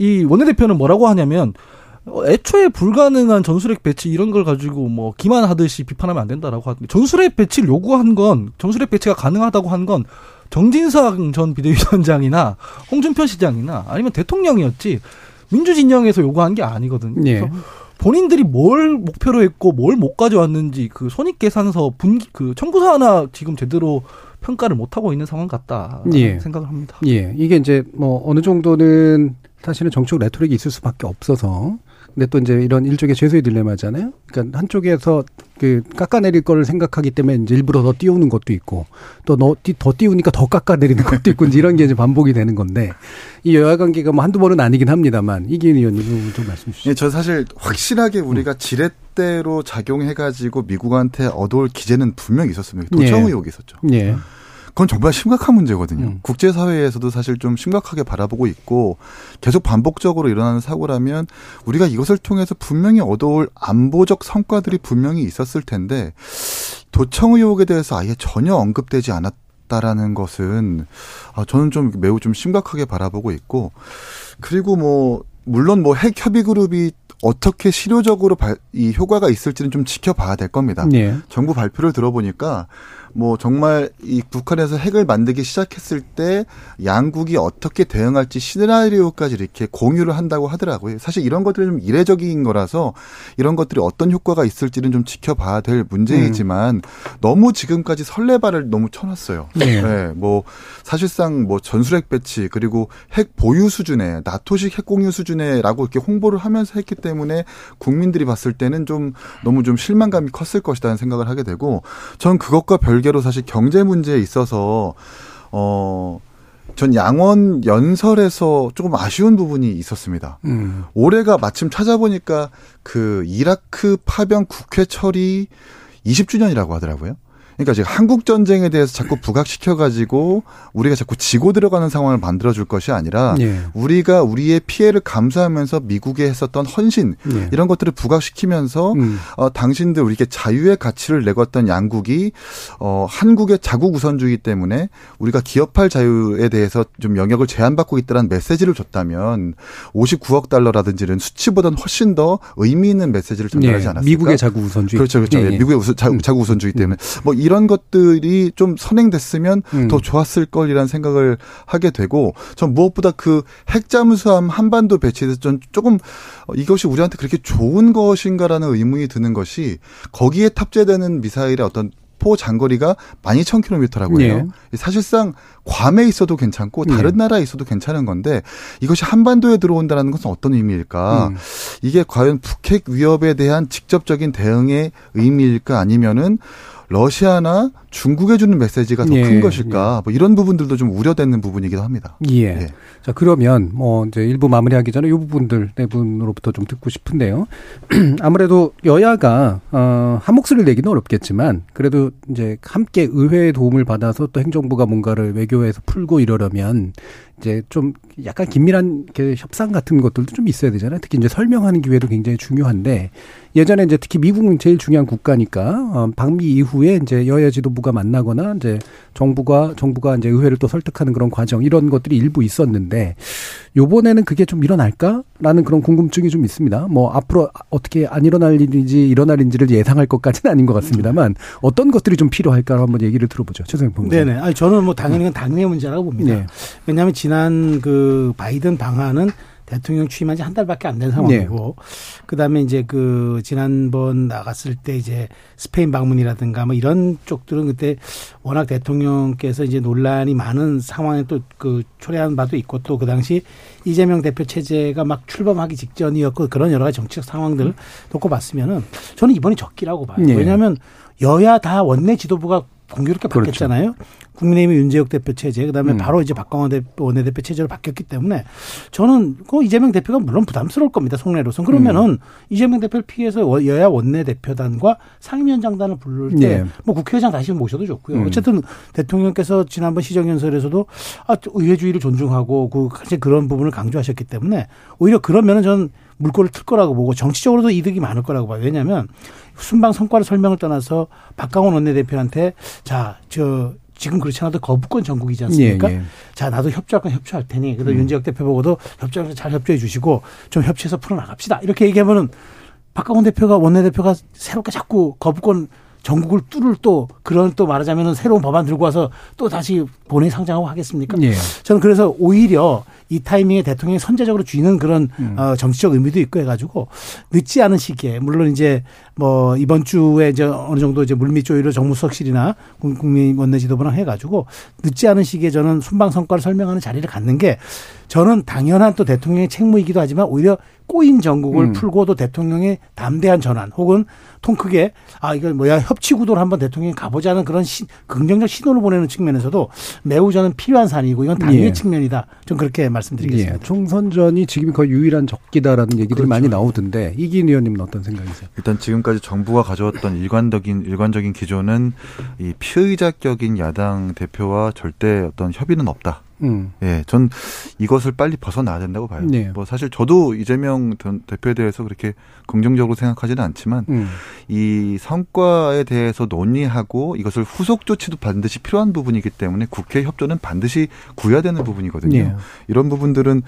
이 원내대표는 뭐라고 하냐면 어, 애초에 불가능한 전술핵 배치 이런 걸 가지고 뭐 기만하듯이 비판하면 안 된다라고 하는데 전술핵 배치를 요구한 건 전술핵 배치가 가능하다고 한 건 정진석 전 비대위원장이나 홍준표 시장이나 아니면 대통령이었지 민주진영에서 요구한 게 아니거든요. 예. 그래서 본인들이 뭘 목표로 했고 뭘 못 가져왔는지 그 손익계산서 분그 청구서 하나 지금 제대로 평가를 못 하고 있는 상황 같다 예. 생각을 합니다. 예, 이게 이제 뭐 어느 정도는 사실은 정치적 레토릭이 있을 수밖에 없어서 근데 또 이제 이런 일종의 죄수의 딜레마잖아요. 그러니까 한쪽에서 그 깎아내릴 거를 생각하기 때문에 이제 일부러 더 띄우는 것도 있고 또더 띄우니까 더 깎아내리는 것도 있고 이런 게 이제 반복이 되는 건데 이 여야 관계가 뭐 한두 번은 아니긴 합니다만 이기인 의원님 좀 말씀 주시죠. 예, 저 사실 확실하게 우리가 음. 지렛대로 작용해가지고 미국한테 얻어올 기재는 분명히 있었습니다. 도청 예. 의혹이 있었죠. 예. 그건 정말 심각한 문제거든요. 음. 국제사회에서도 사실 좀 심각하게 바라보고 있고 계속 반복적으로 일어나는 사고라면 우리가 이것을 통해서 분명히 얻어올 안보적 성과들이 분명히 있었을 텐데 도청 의혹에 대해서 아예 전혀 언급되지 않았다라는 것은 아, 저는 좀 매우 좀 심각하게 바라보고 있고 그리고 뭐 물론 뭐 핵 협의 그룹이 어떻게 실효적으로 발- 이 효과가 있을지는 좀 지켜봐야 될 겁니다. 예. 정부 발표를 들어보니까 뭐 정말 이 북한에서 핵을 만들기 시작했을 때 양국이 어떻게 대응할지 시나리오까지 이렇게 공유를 한다고 하더라고요. 사실 이런 것들이 좀 이례적인 거라서 이런 것들이 어떤 효과가 있을지는 좀 지켜봐야 될 문제이지만 너무 지금까지 설레발을 너무 쳐놨어요. 네. 네, 뭐 사실상 뭐 전술핵 배치 그리고 핵 보유 수준에 나토식 핵 공유 수준에라고 이렇게 홍보를 하면서 했기 때문에 국민들이 봤을 때는 좀 너무 좀 실망감이 컸을 것이라는 생각을 하게 되고 전 그것과 별 개로 사실 경제 문제에 있어서 어. 전 양원 연설에서 조금 아쉬운 부분이 있었습니다. 음. 올해가 마침 찾아보니까 그 이라크 파병 국회 처리 20주년이라고 하더라고요. 그러니까 지금 한국 전쟁에 대해서 자꾸 부각시켜 가지고 우리가 자꾸 지고 들어가는 상황을 만들어 줄 것이 아니라 예. 우리가 우리의 피해를 감수하면서 미국에 했었던 헌신 예. 이런 것들을 부각시키면서 음. 어, 당신들 우리에게 자유의 가치를 내걸었던 양국이 어, 한국의 자국 우선주의 때문에 우리가 기업할 자유에 대해서 좀 영역을 제한받고 있다는 메시지를 줬다면 59억 달러라든지는 수치보다는 훨씬 더 의미 있는 메시지를 전달하지 예. 않았을까? 미국의 자국 우선주의. 그렇죠, 그렇죠. 예, 예, 예. 미국의 우선, 자, 자국 우선주의 때문에 뭐 이런 것들이 좀 선행됐으면 음. 더 좋았을 걸이라는 생각을 하게 되고 전 무엇보다 그 핵잠수함 한반도 배치에서 좀 조금 어, 이것이 우리한테 그렇게 좋은 것인가라는 의문이 드는 것이 거기에 탑재되는 미사일의 어떤 포 장거리가 12,000km라고 해요. 사실상 괌에 있어도 괜찮고 다른 예. 나라에 있어도 괜찮은 건데 이것이 한반도에 들어온다는 것은 어떤 의미일까? 음. 이게 과연 북핵 위협에 대한 직접적인 대응의 의미일까 아니면은 러시아나 중국에 주는 메시지가 더큰 예, 것일까? 뭐 이런 부분들도 좀 우려되는 부분이기도 합니다. 예. 예. 자, 그러면 뭐 이제 일부 마무리하기 전에 이 부분들 네 분으로부터 좀 듣고 싶은데요. (clears throat) 아무래도 여야가 어, 한 목소리를 내기는 어렵겠지만 그래도 이제 함께 의회의 도움을 받아서 또 행정부가 뭔가를 외교에서 풀고 이러려면 이제 좀 약간 긴밀한 그 협상 같은 것들도 좀 있어야 되잖아요. 특히 이제 설명하는 기회도 굉장히 중요한데 예전에 이제 특히 미국은 제일 중요한 국가니까 어, 방미 이후에 이제 여야 지도부 가 만나거나 이제 정부가 정부가 이제 의회를 또 설득하는 그런 과정 이런 것들이 일부 있었는데 요번에는 그게 좀 일어날까라는 그런 궁금증이 좀 있습니다. 뭐 앞으로 어떻게 안 일어날 일인지 일어날 일인지를 예상할 것까지는 아닌 것 같습니다만 어떤 것들이 좀 필요할까 한번 얘기를 들어보죠. 최성현 변호사. 네네. 아니 저는 뭐 당연히 그건 당연의 문제라고 봅니다. 네. 왜냐하면 지난 그 바이든 방한은 대통령 취임한 지 한 달밖에 안 된 상황이고, 그 다음에 이제 그 지난번 나갔을 때 이제 스페인 방문이라든가 뭐 이런 쪽들은 그때 워낙 대통령께서 이제 논란이 많은 상황에 또 그 초래한 바도 있고 또 그 당시 이재명 대표 체제가 막 출범하기 직전이었고 그런 여러 가지 정치적 상황들을 놓고 봤으면은 저는 이번이 적기라고 봐요. 예. 왜냐하면 여야 다 원내 지도부가 공교롭게 그렇죠. 바뀌었잖아요. 국민의힘의 윤재욱 대표 체제, 그다음에 음. 바로 이제 박광원 대표 원내대표 체제로 바뀌었기 때문에 저는 그 이재명 대표가 물론 부담스러울 겁니다. 속내로선 그러면은 음. 이재명 대표를 피해서 워- 여야 원내대표단과 상임위원장단을 부를 때뭐 네. 국회의장 다시 모셔도 좋고요. 음. 어쨌든 대통령께서 지난번 시정연설에서도 아, 의회주의를 존중하고 그 사실 그런 부분을 강조하셨기 때문에 오히려 그러면은 저는 물꼬를 틀 거라고 보고 정치적으로도 이득이 많을 거라고 봐요. 왜냐하면 순방 성과를 설명을 떠나서 박강원 원내대표한테 자, 저 지금 그렇지 않아도 거부권 전국이지 않습니까? 예, 예. 자, 나도 협조할 건 협조할 테니. 그래서 윤재혁 대표 보고도 협조해서 잘 협조해 주시고 좀 협치해서 풀어나갑시다. 이렇게 얘기하면은 박강원 대표가 원내대표가 새롭게 자꾸 거부권 전국을 뚫을 또 그런 또 말하자면은 새로운 법안 들고 와서 또 다시 본회의 상정하고 하겠습니까? 예. 저는 그래서 오히려 이 타이밍에 대통령이 선제적으로 쥐는 그런 음. 어, 정치적 의미도 있고 해가지고 늦지 않은 시기에 물론 이제 뭐 이번 주에 이제 어느 정도 이제 물밑 조율을 정무수석실이나 국민 원내 지도부랑 해가지고 늦지 않은 시기에 저는 순방 성과를 설명하는 자리를 갖는 게 저는 당연한 또 대통령의 책무이기도 하지만 오히려 꼬인 전국을 음. 풀고도 대통령의 담대한 전환 혹은 통 크게 아 이거 뭐야 협치 구도로 한번 대통령이 가보자는 그런 시, 긍정적 신호를 보내는 측면에서도 매우 저는 필요한 사안이고 이건 당위의 예. 측면이다. 좀 그렇게 말 씀드리겠습니다. 예, 총선 전이 지금 거의 유일한 적기다라는 얘기들이 그렇죠. 많이 나오던데 이긴 의원님은 어떤 생각이세요? 일단 지금까지 정부가 가져왔던 일관적인 일관적인 기조는 이 피의자격인 야당 대표와 절대 어떤 협의는 없다. 음. 예, 전 이것을 빨리 벗어나야 된다고 봐요. 네. 뭐 사실 저도 이재명 전 대표에 대해서 그렇게 긍정적으로 생각하지는 않지만 음. 이 성과에 대해서 논의하고 이것을 후속 조치도 반드시 필요한 부분이기 때문에 국회 협조는 반드시 구해야 되는 부분이거든요. 예. 이런 부분들은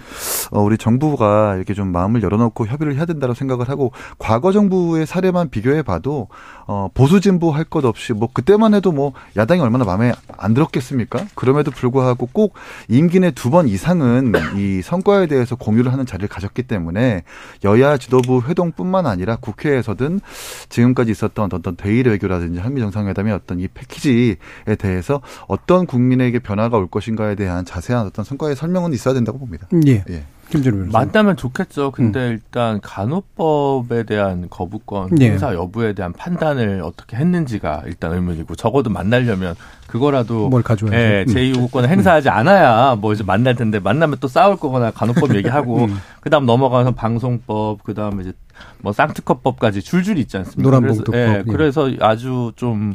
어, 우리 정부가 이렇게 좀 마음을 열어놓고 협의를 해야 된다고 생각을 하고 과거 정부의 사례만 비교해 봐도 어, 보수 진보 할 것 없이 뭐 그때만 해도 뭐 야당이 얼마나 마음에 안 들었겠습니까? 그럼에도 불구하고 꼭 임기 내 두 번 이상은 이 성과에 대해서 공유를 하는 자리를 가졌기 때문에 여야 지도부 회동뿐만 아니라 국회에서든 지금까지 있었던 어떤 대일 외교라든지 한미 정상회담의 어떤 이 패키지에 대해서 어떤 국민에게 변화가 올 것인가에 대한 자세한 어떤 성과의 설명은 있어야 된다고 봅니다. 예. 예. 변호사. 만나면 좋겠죠. 근데 일단 간호법에 대한 거부권 예. 행사 여부에 대한 판단을 어떻게 했는지가 일단 의문이고 적어도 만나려면 그거라도 뭘 가져와야죠. 예, 음. 제2요구권을 행사하지 않아야 뭐 이제 만날 텐데 만나면 또 싸울 거거나 간호법 얘기하고 음. 그다음 넘어가서 방송법 그다음에 이제 뭐 쌍특허법까지 줄줄이 있지 않습니까? 노란봉투법. 그래서, 예, 예. 그래서 아주 좀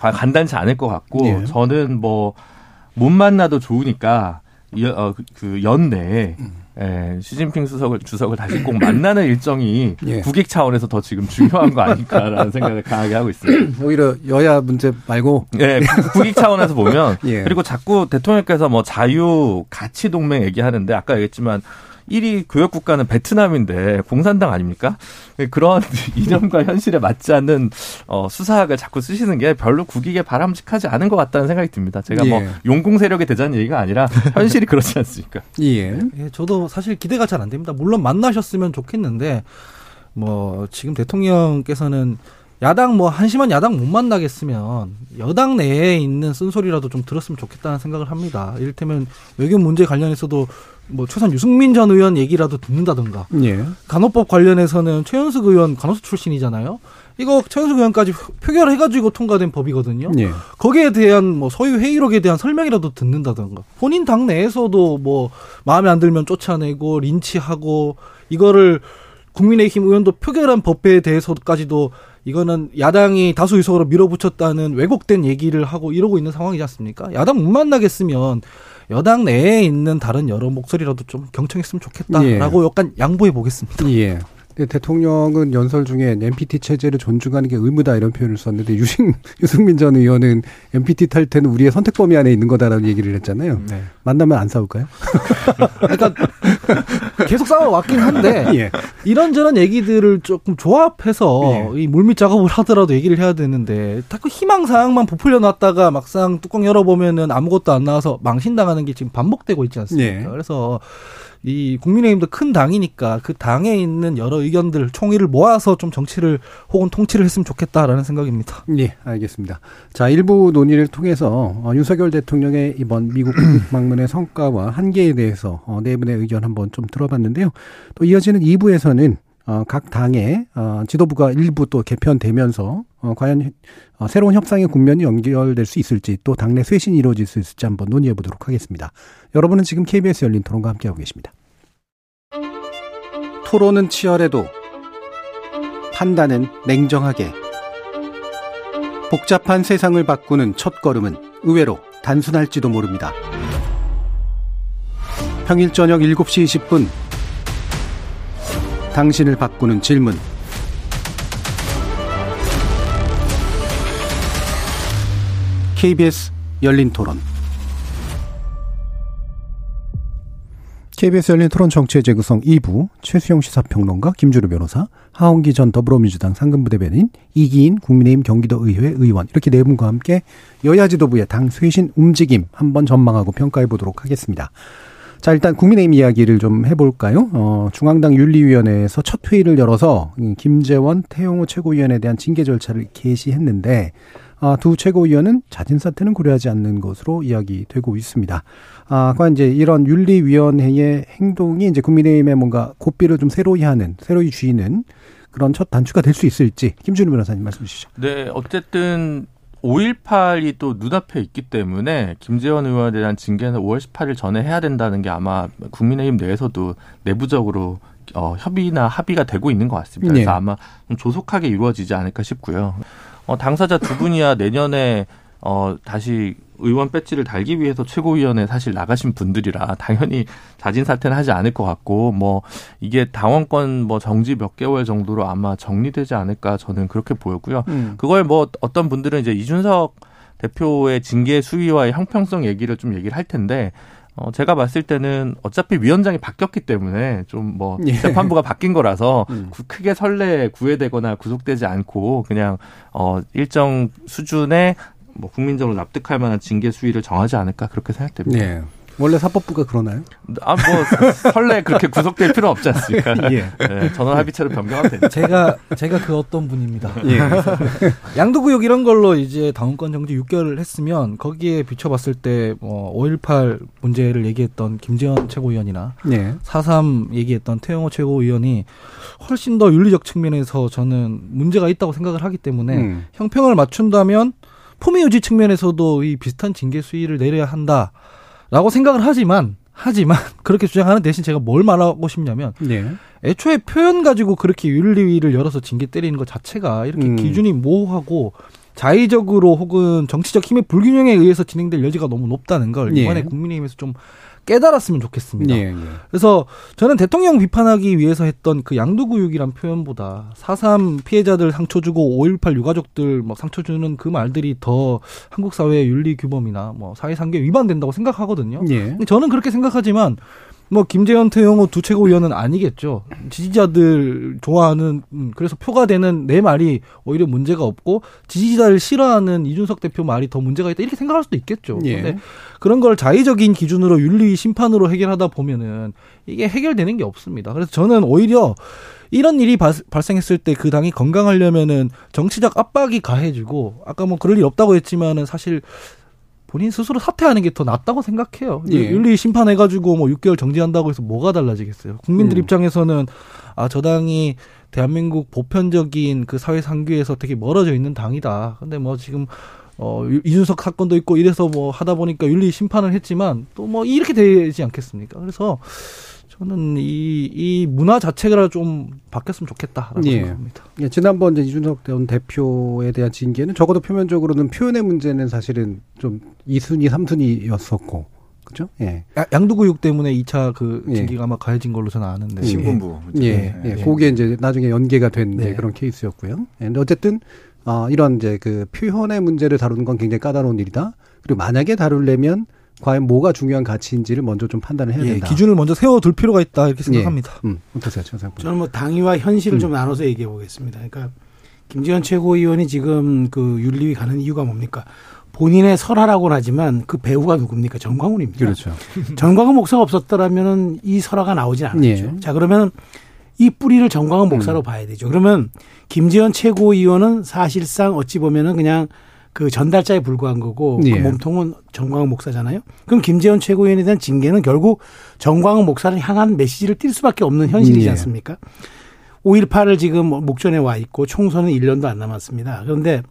가- 간단치 않을 것 같고 예. 저는 뭐 못 만나도 좋으니까 이- 어, 그- 그 연내에 음. 예, 시진핑 수석을 주석을 다시 꼭 만나는 (laughs) 일정이 예. 국익 차원에서 더 지금 중요한 거 아닐까라는 생각을 강하게 하고 있습니다. (laughs) 오히려 여야 문제 말고 예, 국익 차원에서 보면 (laughs) 예. 그리고 자꾸 대통령께서 뭐 자유 가치 동맹 얘기하는데 아까 얘기했지만 1위 교역 국가는 베트남인데 공산당 아닙니까? 그런 (laughs) 이념과 현실에 맞지 않는 어, 수사학을 자꾸 쓰시는 게 별로 국익에 바람직하지 않은 것 같다는 생각이 듭니다. 제가 뭐 예. 용공 세력이 되자는 얘기가 아니라 현실이 그렇지 않습니까? (laughs) 예. 예, 저도 사실 기대가 잘 안 됩니다. 물론 만나셨으면 좋겠는데 뭐 지금 대통령께서는 야당 뭐 한심한 야당 못 만나겠으면 여당 내에 있는 쓴소리라도 좀 들었으면 좋겠다는 생각을 합니다. 이를테면 외교 문제 관련해서도 뭐 최소한 유승민 전 의원 얘기라도 듣는다든가 예. 간호법 관련해서는 최현숙 의원 간호사 출신이잖아요. 이거 최현숙 의원까지 표결해가지고 통과된 법이거든요. 예. 거기에 대한 뭐 소유 회의록에 대한 설명이라도 듣는다든가 본인 당 내에서도 뭐 마음에 안 들면 쫓아내고 린치하고 이거를 국민의힘 의원도 표결한 법에 대해서까지도 이거는 야당이 다수 의석으로 밀어붙였다는 왜곡된 얘기를 하고 이러고 있는 상황이지 않습니까? 야당 못 만나겠으면 여당 내에 있는 다른 여러 목소리라도 좀 경청했으면 좋겠다라고 약간 양보해 보겠습니다. 예. 근데 대통령은 연설 중에 MPT 체제를 존중하는 게 의무다 이런 표현을 썼는데 유승 (laughs) 유승민 전 의원은 MPT 탈퇴는 우리의 선택 범위 안에 있는 거다라는 얘기를 했잖아요. 네. 만나면 안 싸울까요? (laughs) 그러니까 계속 싸워 왔긴 한데 (laughs) 예. 이런저런 얘기들을 조금 조합해서 예. 이 물밑 작업을 하더라도 얘기를 해야 되는데 자꾸 희망 사항만 부풀려 놨다가 막상 뚜껑 열어보면은 아무것도 안 나와서 망신당하는 게 지금 반복되고 있지 않습니까? 예. 그래서 이 국민의힘도 큰 당이니까 그 당에 있는 여러 의견들 총의를 모아서 좀 정치를 혹은 통치를 했으면 좋겠다라는 생각입니다. 예, 알겠습니다. 자, 일부 논의를 통해서 어, 윤석열 대통령의 이번 미국 (clears throat) 방문의 성과와 한계에 대해서 어, 네 분의 의견 한번 좀 들어봤는데요. 또 이어지는 2부에서는 어, 각 당의 어, 지도부가 일부 또 개편되면서 어, 과연 어, 새로운 협상의 국면이 연결될 수 있을지 또 당내 쇄신이 이루어질 수 있을지 한번 논의해 보도록 하겠습니다. 여러분은 지금 KBS 열린 토론과 함께하고 계십니다. 토론은 치열해도 판단은 냉정하게 복잡한 세상을 바꾸는 첫 걸음은 의외로 단순할지도 모릅니다. 평일 저녁 7시 20분 당신을 바꾸는 질문 KBS 열린 토론. KBS 열린 토론 정치의 재구성 2부 최수영 시사평론가 김주루 변호사 하원기 전 더불어민주당 상근부대변인 이기인 국민의힘 경기도의회 의원 이렇게 네 분과 함께 여야 지도부의 당 쇄신 움직임 한번 전망하고 평가해 보도록 하겠습니다. 자 일단 국민의힘 이야기를 좀 해볼까요? 어, 중앙당 윤리위원회에서 첫 회의를 열어서 김재원 태용호 최고위원에 대한 징계 절차를 개시했는데 아, 두 최고위원은 자진 사퇴는 고려하지 않는 것으로 이야기되고 있습니다. 아, 과연 이제 이런 윤리위원회의 행동이 이제 국민의힘의 뭔가 고삐를 좀 새로이 하는, 새로이 쥐는 그런 첫 단추가 될 수 있을지 김준우 변호사님 말씀 주시죠. 네, 어쨌든 5.18이 또 눈앞에 있기 때문에 김재원 의원에 대한 징계는 5월 18일 전에 해야 된다는 게 아마 국민의힘 내에서도 내부적으로 어, 협의나 합의가 되고 있는 것 같습니다. 그래서 네. 아마 좀 조속하게 이루어지지 않을까 싶고요. 어, 당사자 두 분이야 내년에 어, 다시 의원 배지를 달기 위해서 최고위원회 사실 나가신 분들이라 당연히 자진 사퇴는 하지 않을 것 같고 뭐 이게 당원권 뭐 정지 몇 개월 정도로 아마 정리되지 않을까 저는 그렇게 보였고요. 음. 그걸 뭐 어떤 분들은 이제 이준석 대표의 징계 수위와의 형평성 얘기를 좀 얘기를 할 텐데 어 제가 봤을 때는 어차피 위원장이 바뀌었기 때문에 좀뭐 예. 재판부가 바뀐 거라서 음. 구- 크게 설레 구애되거나 구속되지 않고 그냥 어 일정 수준의 뭐 국민적으로 납득할 만한 징계 수위를 정하지 않을까 그렇게 생각됩니다. 네. 원래 사법부가 그러나요? 아 뭐 (laughs) 설레 그렇게 구속될 필요 없지 않습니까? (laughs) 예. 네, 전원 합의체로 변경하면 되죠. 제가 제가 그 어떤 분입니다. 예. (laughs) 양도구역 이런 걸로 이제 당원권 정지 6개월을 했으면 거기에 비춰봤을 때 뭐 5.18 문제를 얘기했던 김재원 최고위원이나 예. 4.3 얘기했던 태영호 최고위원이 훨씬 더 윤리적 측면에서 저는 문제가 있다고 생각을 하기 때문에 음. 형평을 맞춘다면 품위 유지 측면에서도 이 비슷한 징계 수위를 내려야 한다라고 생각을 하지만 하지만 (laughs) 그렇게 주장하는 대신 제가 뭘 말하고 싶냐면 예. 애초에 표현 가지고 그렇게 윤리위를 열어서 징계 때리는 것 자체가 이렇게 음. 기준이 모호하고 자의적으로 혹은 정치적 힘의 불균형에 의해서 진행될 여지가 너무 높다는 걸 예. 이번에 국민의힘에서 좀 깨달았으면 좋겠습니다. 예. 예. 그래서 저는 대통령 비판하기 위해서 했던 그 양도구육이란 표현보다 4.3 피해자들 상처 주고 5.18 유가족들 막 상처 주는 그 말들이 더 한국 사회의 윤리 규범이나 뭐 사회상규에 위반된다고 생각하거든요. 예. 근데 저는 그렇게 생각하지만 뭐 김재현 태영호 두 최고위원은 아니겠죠. 지지자들 좋아하는 음, 그래서 표가 되는 내 말이 오히려 문제가 없고 지지자를 싫어하는 이준석 대표 말이 더 문제가 있다 이렇게 생각할 수도 있겠죠. 예. 근데 그런 걸 자의적인 기준으로 윤리 심판으로 해결하다 보면은 이게 해결되는 게 없습니다. 그래서 저는 오히려 이런 일이 발, 발생했을 때 그 당이 건강하려면은 정치적 압박이 가해지고 아까 뭐 그럴 일 없다고 했지만은 사실 본인 스스로 사퇴하는 게 더 낫다고 생각해요. 예. 윤리 심판해가지고 뭐 6개월 정지한다고 해서 뭐가 달라지겠어요. 국민들 음. 입장에서는 아, 저 당이 대한민국 보편적인 그 사회 상규에서 되게 멀어져 있는 당이다. 근데 뭐 지금 어, 유- 이준석 사건도 있고 이래서 뭐 하다 보니까 윤리 심판을 했지만 또 뭐 이렇게 되지 않겠습니까? 그래서 저는 이, 이 문화 자체가 좀 바뀌었으면 좋겠다라고 예. 생각합니다. 예, 지난번 이제 이준석 전 대표에 대한 징계는 적어도 표면적으로는 표현의 문제는 사실은 좀 2순위, 3순위였었고. 그죠? 예. 야- 양도구육 때문에 2차 그 예. 징계가 아마 가해진 걸로 저는 아는데. 예. 신분부. 예, 네. 예. 네. 그게 이제 나중에 연계가 된 네. 그런 케이스였고요. 예, 근데 어쨌든, 어, 이런 이제 그 표현의 문제를 다루는 건 굉장히 까다로운 일이다. 그리고 만약에 다루려면 과연 뭐가 중요한 가치인지를 먼저 좀 판단을 해야 예, 된다. 기준을 먼저 세워둘 필요가 있다 이렇게 생각합니다. 음, 어떠세요, 최상품? 저는 뭐 당위와 현실을 음. 좀 나눠서 얘기해 보겠습니다. 그러니까 김지현 최고위원이 지금 그 윤리위 가는 이유가 뭡니까? 본인의 설화라고는 하지만 그 배우가 누굽니까? 정광훈입니다. 그렇죠. (laughs) 정광훈 목사가 없었더라면은 이 설화가 나오진 않았죠. 예. 자, 그러면 이 뿌리를 정광훈 목사로 봐야 되죠. 그러면 김지현 최고위원은 사실상 어찌 보면은 그냥 그 전달자에 불과한 거고 예. 그 몸통은 정광훈 목사잖아요. 그럼 김재현 최고위원에 대한 징계는 결국 정광훈 목사를 향한 메시지를 띌 수밖에 없는 현실이지 예. 않습니까? 5.18을 지금 목전에 와 있고 총선은 1년도 안 남았습니다. 그런데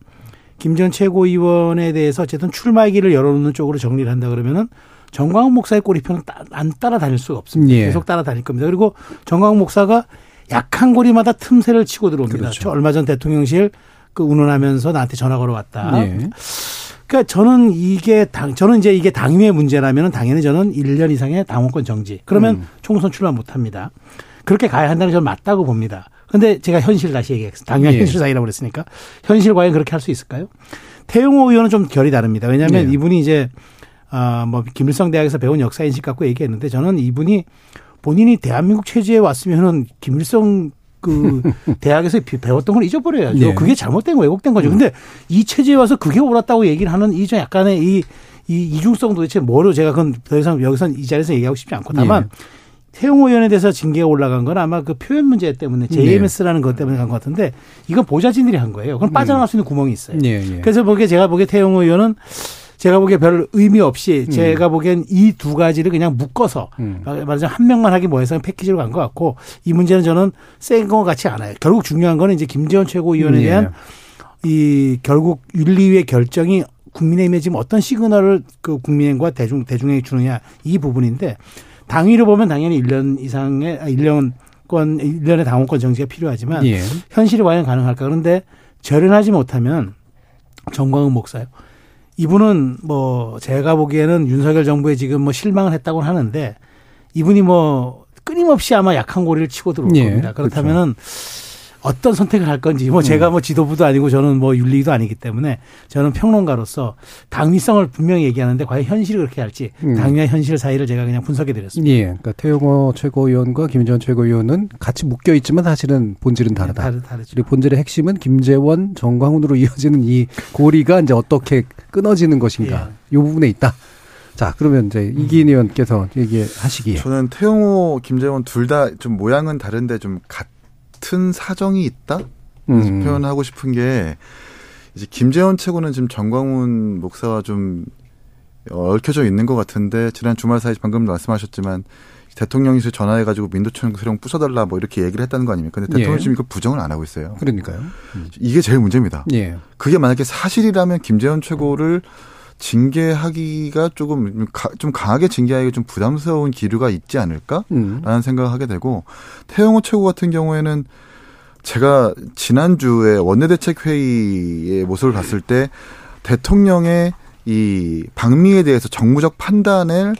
김전 최고위원에 대해서 어쨌든 출마의 길을 열어놓는 쪽으로 정리를 한다 그러면은 정광훈 목사의 꼬리표는 따, 안 따라다닐 수가 없습니다. 예. 계속 따라다닐 겁니다. 그리고 정광훈 목사가 약한 고리마다 틈새를 치고 들어옵니다. 그렇죠. 저 얼마 전 대통령실 그 운운하면서 나한테 전화 걸어왔다. 예. 그러니까 저는 이게 당 저는 이제 이게 당위의 문제라면 당연히 저는 1년 이상의 당원권 정지. 그러면 음. 총선 출마 못 합니다. 그렇게 가야 한다는 게 저는 맞다고 봅니다. 근데 제가 현실 다시 얘기했습니다. 당연히 예. 현실 사이라고 그랬으니까 현실 과연 그렇게 할 수 있을까요? 태용호 의원은 좀 결이 다릅니다. 왜냐하면 네. 이분이 이제 아뭐 김일성 대학에서 배운 역사 인식 갖고 얘기했는데 저는 이분이 본인이 대한민국 체제에 왔으면은 김일성 그 (laughs) 대학에서 비- 배웠던 걸 잊어버려야죠. 네. 그게 잘못된 거 왜곡된 거죠. 근데 이 체제에 와서 그게 옳았다고 얘기를 하는 이 좀 약간의 이, 이 이중성 도대체 뭐로 제가 그건 더 이상 여기서 이 자리에서 얘기하고 싶지 않고 다만 태용호 의원에 대해서 징계가 올라간 건 아마 그 표현 문제 때문에 JMS라는 것 때문에 간 것 같은데 이건 보좌진들이 한 거예요. 그럼 빠져나갈 수 있는 구멍이 있어요. 예, 예. 그래서 보기에 제가 보기에 태용호 의원은 제가 보기에 별 의미 없이 제가 보기엔 이 두 가지를 그냥 묶어서 음. 말하자면 한 명만 하기 뭐해서 패키지로 간 것 같고 이 문제는 저는 센 것 같지 않아요. 결국 중요한 거는 이제 김재원 최고위원에 예. 대한 이 결국 윤리위의 결정이 국민의힘에 지금 어떤 시그널을 그 국민과 대중 대중에게 주느냐 이 부분인데 당위로 보면 당연히 1년 이상의 아, 1년권 1년의 당원권 정지가 필요하지만 예. 현실이 과연 가능할까? 그런데 절연하지 못하면 정광훈 목사요. 이분은 뭐 제가 보기에는 윤석열 정부에 지금 뭐 실망을 했다고 하는데 이분이 뭐 끊임없이 아마 약한 고리를 치고 들어올 예, 겁니다. 그렇다면은 어떤 선택을 할 건지 뭐 제가 뭐 지도부도 아니고 저는 뭐 윤리도 아니기 때문에 저는 평론가로서 당위성을 분명히 얘기하는데 과연 현실이 그렇게 할지 음. 당위와 현실 사이를 제가 그냥 분석해 드렸습니다. 예. 그러니까 태용호 최고위원과 김재원 최고위원은 같이 묶여 있지만 사실은 본질은 다르다. 다르, 다르죠. 그리고 본질의 핵심은 김재원, 정광훈으로 (laughs) 이어지는 이 고리가 이제 어떻게 끊어지는 것인가. 이 부분에 있다. 자, 그러면 이제 이기인 의원께서 얘기하시기에. 저는 태용호, 김재원 둘 다 좀 모양은 다른데 좀 같 은 사정이 있다? 음. 표현하고 싶은 게 이제 김재원 최고는 지금 정광훈 목사와 좀 얽혀져 있는 것 같은데 지난 주말 사이 방금 말씀하셨지만 대통령실에 전화해가지고 민도청 수령 부숴달라 뭐 이렇게 얘기를 했다는 거 아닙니까? 근데 대통령 예. 지금 이거 부정을 안 하고 있어요. 그러니까요. 이게 제일 문제입니다. 예. 그게 만약에 사실이라면 김재원 최고를 징계하기가 조금 가- 좀 강하게 징계하기가 좀 부담스러운 기류가 있지 않을까? 음. 라는 생각을 하게 되고 태영호 최고 같은 경우에는 제가 지난주에 원내대책회의의 모습을 봤을 때 대통령의 이 방미에 대해서 정무적 판단을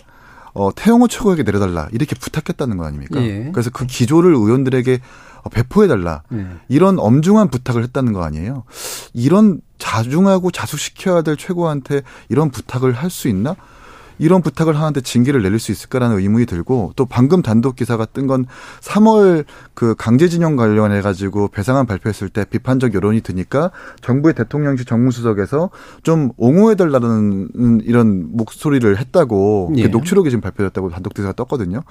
어, 태영호 최고에게 내려달라 이렇게 부탁했다는 거 아닙니까? 예. 그래서 그 기조를 의원들에게 어, 배포해달라 예. 이런 엄중한 부탁을 했다는 거 아니에요? 이런 자중하고 자숙시켜야 될 최고한테 이런 부탁을 할 수 있나? 이런 부탁을 하는데 징계를 내릴 수 있을까라는 의문이 들고 또 방금 단독 기사가 뜬 건 3월 그 강제징용 관련해 가지고 배상안 발표했을 때 비판적 여론이 드니까 정부의 대통령실 정무수석에서 좀 옹호해 달라는 이런 목소리를 했다고 예. 그 녹취록이 지금 발표됐다고 단독 기사가 떴거든요.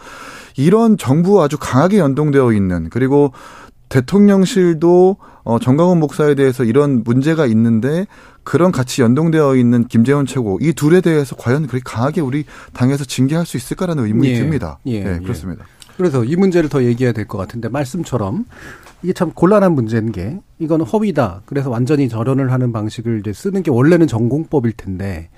이런 정부와 아주 강하게 연동되어 있는 그리고 대통령실도 어 정강훈 목사에 대해서 이런 문제가 있는데 그런 같이 연동되어 있는 김재원 최고 이 둘에 대해서 과연 그렇게 강하게 우리 당에서 징계할 수 있을까라는 의문이 예. 듭니다. 예, 네, 예. 그렇습니다. 그래서 이 문제를 더 얘기해야 될 것 같은데 말씀처럼 이게 참 곤란한 문제인 게 이건 허위다. 그래서 완전히 절연을 하는 방식을 이제 쓰는 게 원래는 전공법일 텐데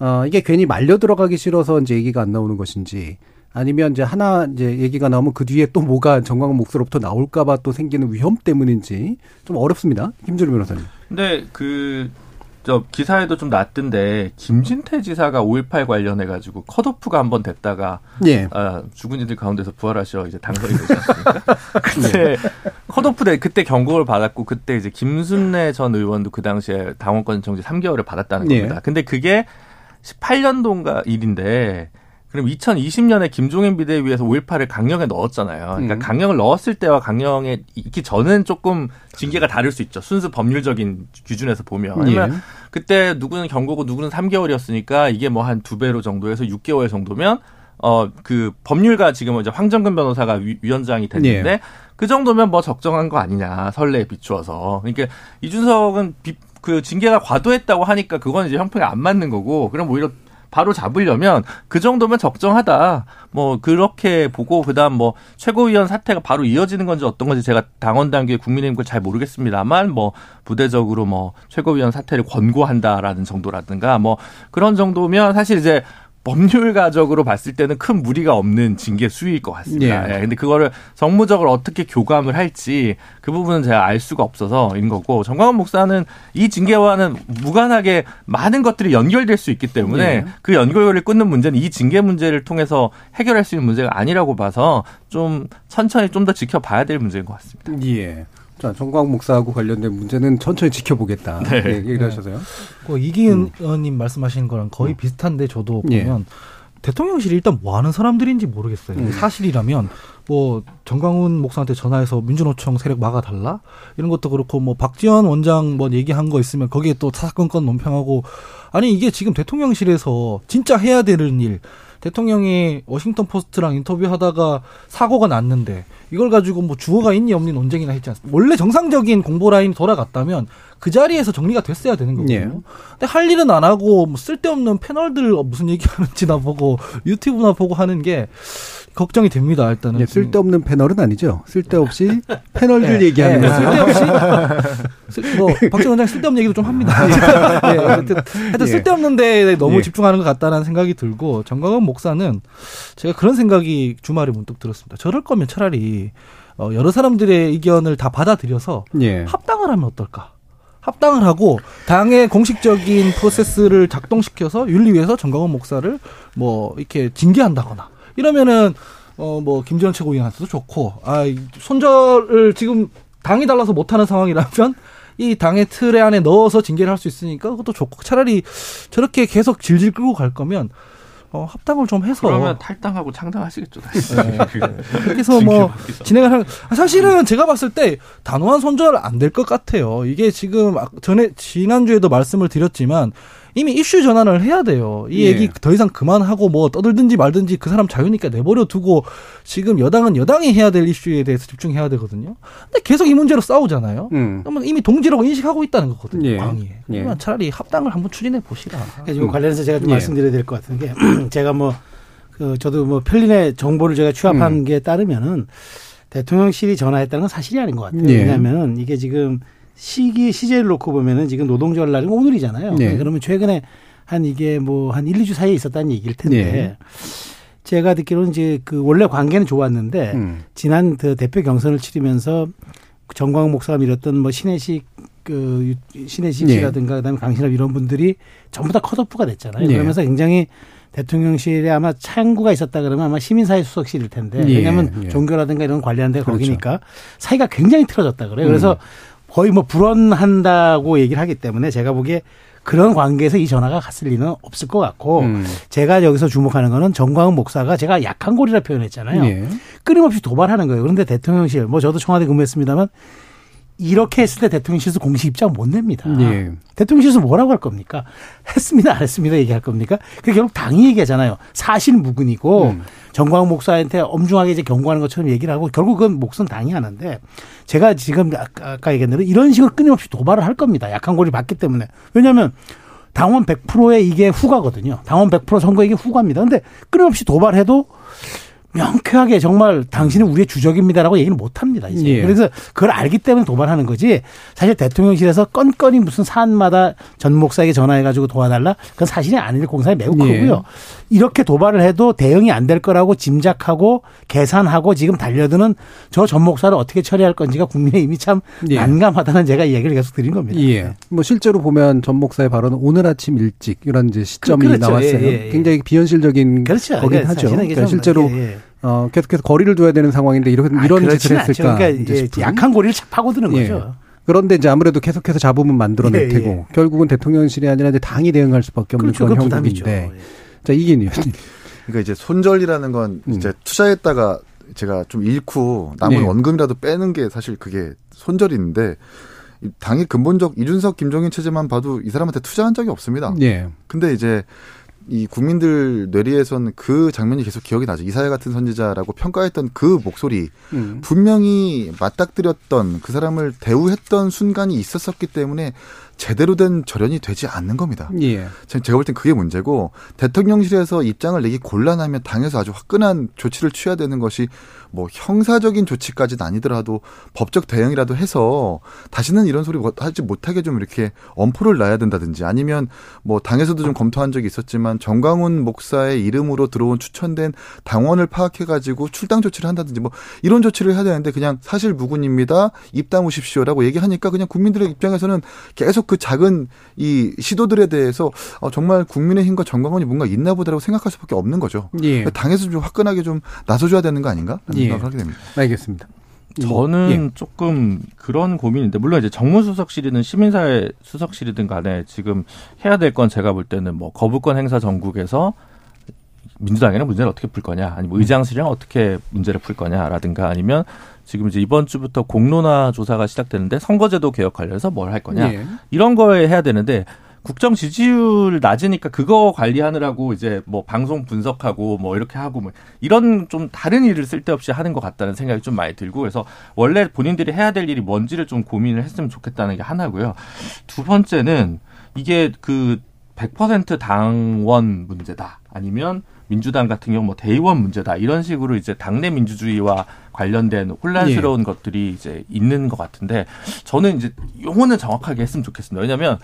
어 이게 괜히 말려 들어가기 싫어서 이제 얘기가 안 나오는 것인지 아니면 이제 하나 이제 얘기가 나오면 그 뒤에 또 뭐가 정광훈 목소로부터 나올까봐 또 생기는 위험 때문인지 좀 어렵습니다. 김준우 변호사님. 근데 그, 저 기사에도 좀 났던데, 김진태 지사가 5.18 관련해 가지고 컷오프가 한 번 됐다가, 예. 아, 죽은 이들 가운데서 부활하셔 이제 당선이 되지 않습니까? (laughs) 그때 컷오프 돼 그때 경고를 받았고 그때 이제 김순례 전 의원도 그 당시에 당원권 정지 3개월을 받았다는 예. 겁니다. 근데 그게 18년도인가 일인데 그럼 2020년에 김종인 비대위에서 5.18을 강령에 넣었잖아요. 그러니까 음. 강령을 넣었을 때와 강령에 있기 전은 조금 징계가 다를 수 있죠. 순수 법률적인 기준에서 보면. 왜냐면 예. 그때 누구는 경고고 누구는 3개월이었으니까 이게 뭐 한 두 배로 정도에서 6개월 정도면 어 그 법률가 지금 이제 황정근 변호사가 위, 위원장이 됐는데 예. 그 정도면 뭐 적정한 거 아니냐 선례에 비추어서 그러니까 이준석은 비, 그 징계가 과도했다고 하니까 그건 이제 형평에 안 맞는 거고 그럼 오히려 바로 잡으려면 그 정도면 적정하다. 뭐 그렇게 보고 그다음 뭐 최고위원 사태가 바로 이어지는 건지 어떤 건지 제가 당원 단계 국민의힘 걸 잘 모르겠습니다만 뭐 부대적으로 뭐 최고위원 사태를 권고한다라는 정도라든가 뭐 그런 정도면 사실 이제 법률가적으로 봤을 때는 큰 무리가 없는 징계 수위일 것 같습니다. 예. 예. 근데 그거를 정무적으로 어떻게 교감을 할지 그 부분은 제가 알 수가 없어서인 거고 정광훈 목사는 이 징계와는 무관하게 많은 것들이 연결될 수 있기 때문에 예. 그 연결고리를 끊는 문제는 이 징계 문제를 통해서 해결할 수 있는 문제가 아니라고 봐서 좀 천천히 좀 더 지켜봐야 될 문제인 것 같습니다. 예. 자, 정광 목사하고 관련된 문제는 천천히 지켜보겠다. 네. 네. 얘기를 하셔서요. 그 이기은 의원님 말씀하신 거랑 거의 비슷한데 저도 예. 보면 대통령실이 일단 뭐 하는 사람들인지 모르겠어요. 음. 사실이라면 뭐 정광훈 목사한테 전화해서 민주노총 세력 막아달라 이런 것도 그렇고 뭐 박지원 원장 뭐 얘기한 거 있으면 거기에 또 사사건건 논평하고 아니 이게 지금 대통령실에서 진짜 해야 되는 일 대통령이 워싱턴 포스트랑 인터뷰하다가 사고가 났는데 이걸 가지고 뭐 주어가 있니 없니 논쟁이나 했지 않습니까? 원래 정상적인 공보 라인이 돌아갔다면 그 자리에서 정리가 됐어야 되는 거거든요. 예. 근데 할 일은 안 하고 뭐 쓸데없는 패널들 무슨 얘기하는지 나 보고 유튜브나 보고 하는 게 걱정이 됩니다. 일단은 예, 쓸데없는 패널은 아니죠. 쓸데없이 (laughs) 패널들 예, 얘기하는 예. 쓸데없이 (laughs) 쓸- 뭐 박정 원장 쓸데없는 얘기도 좀 합니다. (laughs) 예, 하여튼, 하여튼 예. 쓸데없는 데에 너무 예. 집중하는 것 같다는 생각이 들고 정광훈 목사는 제가 그런 생각이 주말에 문득 들었습니다. 저럴 거면 차라리 어, 여러 사람들의 의견을 다 받아들여서 예. 합당을 하면 어떨까? 합당을 하고 당의 공식적인 프로세스를 작동시켜서 윤리위에서 정광훈 목사를 뭐 이렇게 징계한다거나 이러면은 어 뭐 김지원 최고위원한테도 좋고 아이 손절을 지금 당이 달라서 못하는 상황이라면 이 당의 틀에 안에 넣어서 징계를 할 수 있으니까 그것도 좋고 차라리 저렇게 계속 질질 끌고 갈 거면 어 합당을 좀 해서 그러면 탈당하고 창당하시겠죠. 다시. 네. 그렇게 해서 뭐 진행을 하는 사실은 제가 봤을 때 단호한 손절 안 될 것 같아요. 이게 지금 아- 전에 지난 주에도 말씀을 드렸지만 이미 이슈 전환을 해야 돼요. 이 예. 얘기 더 이상 그만하고 뭐 떠들든지 말든지 그 사람 자유니까 내버려 두고 지금 여당은 여당이 해야 될 이슈에 대해서 집중해야 되거든요. 근데 계속 이 문제로 싸우잖아요. 음. 그러면 이미 동지라고 인식하고 있다는 거거든요. 예. 광의에. 예. 그러면 차라리 합당을 한번 추진해 보시라. 그러니까 지금 관련해서 제가 좀 예. 말씀드려야 될 것 같은 게 (clears throat) 제가 뭐 그 저도 뭐 편린의 정보를 제가 취합한 음. 게 따르면은 대통령실이 전화했다는 건 사실이 아닌 것 같아요. 예. 왜냐하면 이게 지금 시기 시제를 놓고 보면은 지금 노동절 날이 오늘이잖아요. 예. 그러면 최근에 한 이게 뭐 한 1, 2주 사이에 있었다는 얘기일 텐데 예. 제가 듣기로는 이제 그 원래 관계는 좋았는데 음. 지난 그 대표 경선을 치르면서 정광 목사가 밀었던 뭐 신혜식 그 유- 신혜식 예. 씨라든가 그다음에 강신업 이런 분들이 전부 다 컷오프가 됐잖아요. 예. 그러면서 굉장히 대통령실에 아마 창구가 있었다 그러면 아마 시민사회 수석실일 텐데 예. 왜냐하면 예. 종교라든가 이런 거 관리하는 데가 그렇죠. 거기니까 사이가 굉장히 틀어졌다 그래요. 그래서 거의 뭐 불언한다고 얘기를 하기 때문에 제가 보기에 그런 관계에서 이 전화가 갔을 리는 없을 것 같고 음. 제가 여기서 주목하는 거는 정광훈 목사가 제가 약한 고리라 표현했잖아요. 예. 끊임없이 도발하는 거예요. 그런데 대통령실, 뭐 저도 청와대 근무했습니다만 이렇게 했을 때 대통령실에서 공식 입장 못 냅니다. 예. 대통령실에서 뭐라고 할 겁니까? 했습니다, 안 했습니다 얘기할 겁니까? 그 결국 당이 얘기하잖아요. 사실 무근이고 음. 정광훈 목사한테 엄중하게 이제 경고하는 것처럼 얘기를 하고 결국 그건 목선 당이 하는데 제가 지금 아까, 얘기한 대로 이런 식으로 끊임없이 도발을 할 겁니다. 약한 고리를 받기 때문에. 왜냐하면 당원 100%의 이게 후과거든요. 당원 100% 선거 이게 후과입니다. 근데 끊임없이 도발해도 명쾌하게 정말 당신은 우리의 주적입니다라고 얘기는 못 합니다. 이제. 예. 그래서 그걸 알기 때문에 도발하는 거지. 사실 대통령실에서 건건이 무슨 사안마다 전 목사에게 전화해 가지고 도와달라. 그건 사실이 아닐 공산이 매우 예. 크고요. 이렇게 도발을 해도 대응이 안 될 거라고 짐작하고 계산하고 지금 달려드는 저 전 목사를 어떻게 처리할 건지가 국민의힘이 참 예. 난감하다는 제가 이 얘기를 계속 드린 겁니다. 예. 뭐 실제로 보면 전 목사의 발언은 오늘 아침 일찍 이런 이제 시점이 그- 그렇죠. 나왔어요. 예, 예, 예. 굉장히 비현실적인 그렇죠. 거긴 그러니까 하죠. 그러니까 좀 실제로 예, 예. 어, 계속해서 거리를 둬야 되는 상황인데 이런 아, 이런 짓을. 했을까? 그러니까 싶은. 약한 고리를 착 파고드는 예. 거죠. 그런데 이제 아무래도 계속해서 잡음은 만들어낼 예, 테고 예. 결국은 대통령실이 아니라 이제 당이 대응할 수밖에 없는 그렇죠. 그런. 형국인데. 예. 자 이긴 의원님. (laughs) 그러니까 이제 손절이라는 건 음. 이제 투자했다가 제가 좀 잃고 남은 네. 원금이라도 빼는 게 사실 그게 손절인데 이 당의 근본적 이준석 김종인 체제만 봐도 이 사람한테 투자한 적이 없습니다. 예. 근데 이제 이 국민들 뇌리에선 그 장면이 계속 기억이 나죠. 이사회 같은 선지자라고 평가했던 그 목소리 음. 분명히 맞닥뜨렸던 그 사람을 대우했던 순간이 있었었기 때문에 제대로 된 절연이 되지 않는 겁니다. 예. 제- 제가 볼 땐 그게 문제고 대통령실에서 입장을 내기 곤란하면 당에서 아주 화끈한 조치를 취해야 되는 것이 뭐 형사적인 조치까지는 아니더라도 법적 대응이라도 해서 다시는 이런 소리 못- 하지 못하게 좀 이렇게 엄포를 놔야 된다든지 아니면 뭐 당에서도 좀 검토한 적이 있었지만 정광훈 목사의 이름으로 들어온 추천된 당원을 파악해 가지고 출당 조치를 한다든지 뭐 이런 조치를 해야 되는데 그냥 사실 무근입니다. 입 다무십시오라고 얘기하니까 그냥 국민들의 입장에서는 계속 그 작은 이 시도들에 대해서 어, 정말 국민의힘과 전광훈이 뭔가 있나 보다라고 생각할 수밖에 없는 거죠. 예. 당에서 좀 화끈하게 좀 나서줘야 되는 거 아닌가? 예. 생각을 하게 됩니다. 알겠습니다. 저는 예. 조금 그런 고민인데 물론 이제 정무수석실이든 시민사회 수석실이든 간에 지금 해야 될 건 제가 볼 때는 뭐 거부권 행사 정국에서 민주당에는 문제를 어떻게 풀 거냐 아니면 뭐 의장실이랑 어떻게 문제를 풀 거냐라든가 아니면 지금 이제 이번 주부터 공론화 조사가 시작되는데 선거제도 개혁 관련해서 뭘 할 거냐 예. 이런 거에 해야 되는데 국정 지지율 낮으니까 그거 관리하느라고 이제 뭐 방송 분석하고 뭐 이렇게 하고 뭐 이런 좀 다른 일을 쓸데없이 하는 것 같다는 생각이 좀 많이 들고 그래서 원래 본인들이 해야 될 일이 뭔지를 좀 고민을 했으면 좋겠다는 게 하나고요. 두 번째는 이게 그 100% 당원 문제다 아니면 민주당 같은 경우 뭐 대의원 문제다 이런 식으로 이제 당내 민주주의와 관련된 혼란스러운 것들이 이제 있는 것 같은데 저는 이제 용어는 정확하게 했으면 좋겠습니다. 왜냐하면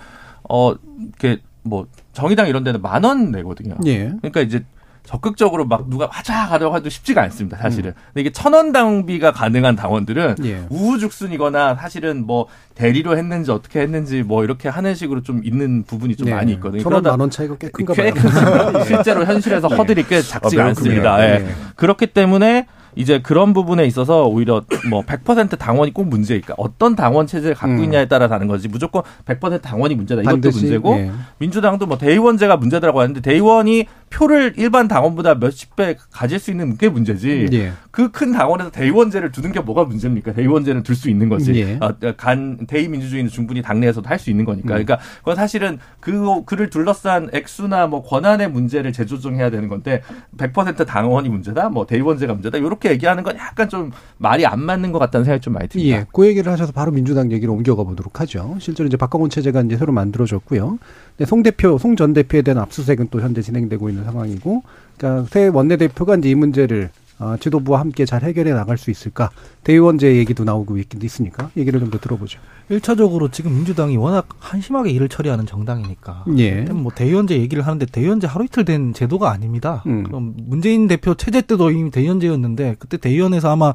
어 이렇게 뭐 정의당 이런 데는 만 원 내거든요. 예. 그러니까 이제 적극적으로 막 누가 하자 가려고 해도 쉽지가 않습니다, 사실은. 근데 이게 천 원 당비가 가능한 당원들은 예. 우후죽순이거나 사실은 뭐 대리로 했는지 어떻게 했는지 뭐 이렇게 하는 식으로 좀 있는 부분이 좀 많이 있거든요. 천원 그러다 만원 차이가 꽤 큰가 꽤 봐요. (laughs) 실제로 현실에서 허들이 꽤 작지가 아, 매우 않습니다. 예. 네. 그렇기 때문에 이제 그런 부분에 있어서 오히려 뭐 100% 당원이 꼭 문제일까? 어떤 당원 체제를 갖고 음. 있냐에 따라 다른 거지. 무조건 100% 당원이 문제다. 이것도 반드시, 문제고 예. 민주당도 뭐 대의원제가 문제다라고 하는데 대의원이 표를 일반 당원보다 몇십 배 가질 수 있는 게 문제지. 예. 그큰 당원에서 대의원제를 두는 게 뭐가 문제입니까? 대의원제는 둘 수 있는 거지. 예. 아, 간 대의 민주주의는 충분히 당내에서도 할 수 있는 거니까. 음. 그러니까 그건 사실은 그 그를 둘러싼 액수나 뭐 권한의 문제를 재조정해야 되는 건데 100% 당원이 문제다, 뭐 대의원제가 문제다. 이렇게 얘기하는 건 약간 좀 말이 안 맞는 것 같다는 생각이 좀 많이 듭니다. 예, 그 얘기를 하셔서 바로 민주당 얘기로 옮겨가 보도록 하죠. 실제로 이제 박광훈 체제가 이제 새로 만들어졌고요. 송 대표, 송 전 대표에 대한 압수수색은 또 현재 진행되고 있는 상황이고, 그러니까 새 원내대표가 이제 이 문제를 어, 지도부와 함께 잘 해결해 나갈 수 있을까? 대의원제 얘기도 나오고 있긴 있으니까 얘기를 좀 더 들어보죠. 일차적으으로 지금 민주당이 워낙 한심하게 일을 처리하는 정당이니까. 예. 뭐 대의원제 얘기를 하는데 대의원제 하루 이틀 된 제도가 아닙니다. 음. 그럼 문재인 대표 체제 때도 이미 대의원제였는데 그때 대의원에서 아마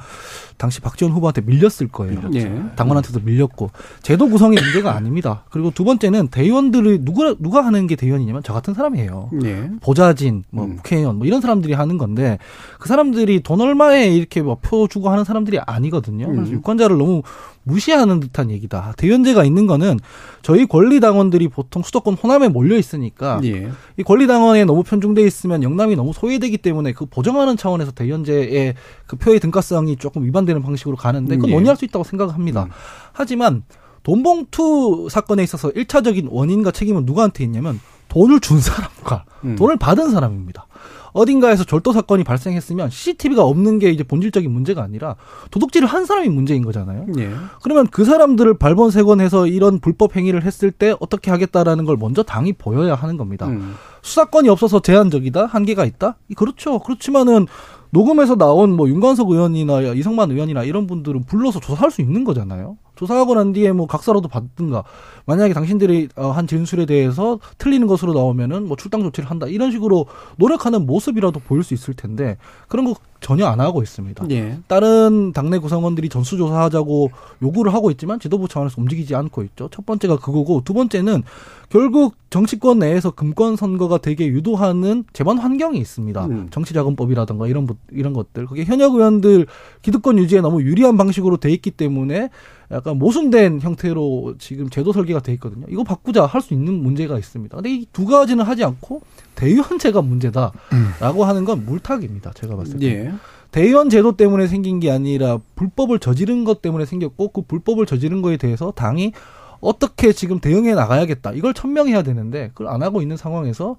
당시 박지원 후보한테 밀렸을 거예요. 예. 당원한테도 밀렸고 제도 구성이 문제가 아닙니다. 그리고 두 번째는 대의원들이 누가 누가 하는 게 대의원이냐면 저 같은 사람이에요. 예. 보좌진, 뭐 음. 국회의원, 뭐 이런 사람들이 하는 건데 그 사람들이 돈 얼마에 이렇게 뭐 표 주고 하는 사람들이 아니거든요. 그래서 음. 유권자를 너무 무시하는 듯한 얘기다. 대연제가 있는 거는 저희 권리 당원들이 보통 수도권 호남에 몰려 있으니까 예. 이 권리 당원에 너무 편중돼 있으면 영남이 너무 소외되기 때문에 그 보정하는 차원에서 대연제의 그 표의 등가성이 조금 위반되는 방식으로 가는데 그건 예. 논의할 수 있다고 생각합니다. 음. 하지만 돈봉투 사건에 있어서 일차적인 원인과 책임은 누구한테 있냐면 돈을 준 사람과 음. 돈을 받은 사람입니다. 어딘가에서 절도 사건이 발생했으면 CCTV가 없는 게 이제 본질적인 문제가 아니라 도둑질을 한 사람이 문제인 거잖아요. 예. 그러면 그 사람들을 발본색원해서 이런 불법 행위를 했을 때 어떻게 하겠다라는 걸 먼저 당이 보여야 하는 겁니다. 음. 수사권이 없어서 제한적이다, 한계가 있다. 이 그렇죠. 그렇지만은 녹음에서 나온 뭐 윤관석 의원이나 이성만 의원이나 이런 분들은 불러서 조사할 수 있는 거잖아요. 조사하고 난 뒤에 뭐 각서라도 받든가 만약에 당신들이 어, 한 진술에 대해서 틀리는 것으로 나오면은 뭐 출당 조치를 한다 이런 식으로 노력하는 모습이라도 보일 수 있을 텐데 그런 거 전혀 안 하고 있습니다. 예. 다른 당내 구성원들이 전수조사하자고 요구를 하고 있지만 지도부 차원에서 움직이지 않고 있죠. 첫 번째가 그거고 두 번째는 결국 정치권 내에서 금권 선거가 되게 유도하는 재반 환경이 있습니다. 음. 정치자금법이라든가 이런 부- 이런 것들 그게 현역 의원들 기득권 유지에 너무 유리한 방식으로 돼 있기 때문에 약간 모순된 형태로 지금 제도 설계가 돼 있거든요. 이거 바꾸자 할 수 있는 문제가 있습니다. 근데 이 두 가지는 하지 않고 대의원제가 문제다라고 하는 건 물타기입니다. 제가 봤을 때. 예. 대의원 제도 때문에 생긴 게 아니라 불법을 저지른 것 때문에 생겼고 그 불법을 저지른 거에 대해서 당이 어떻게 지금 대응해 나가야겠다. 이걸 천명해야 되는데 그걸 안 하고 있는 상황에서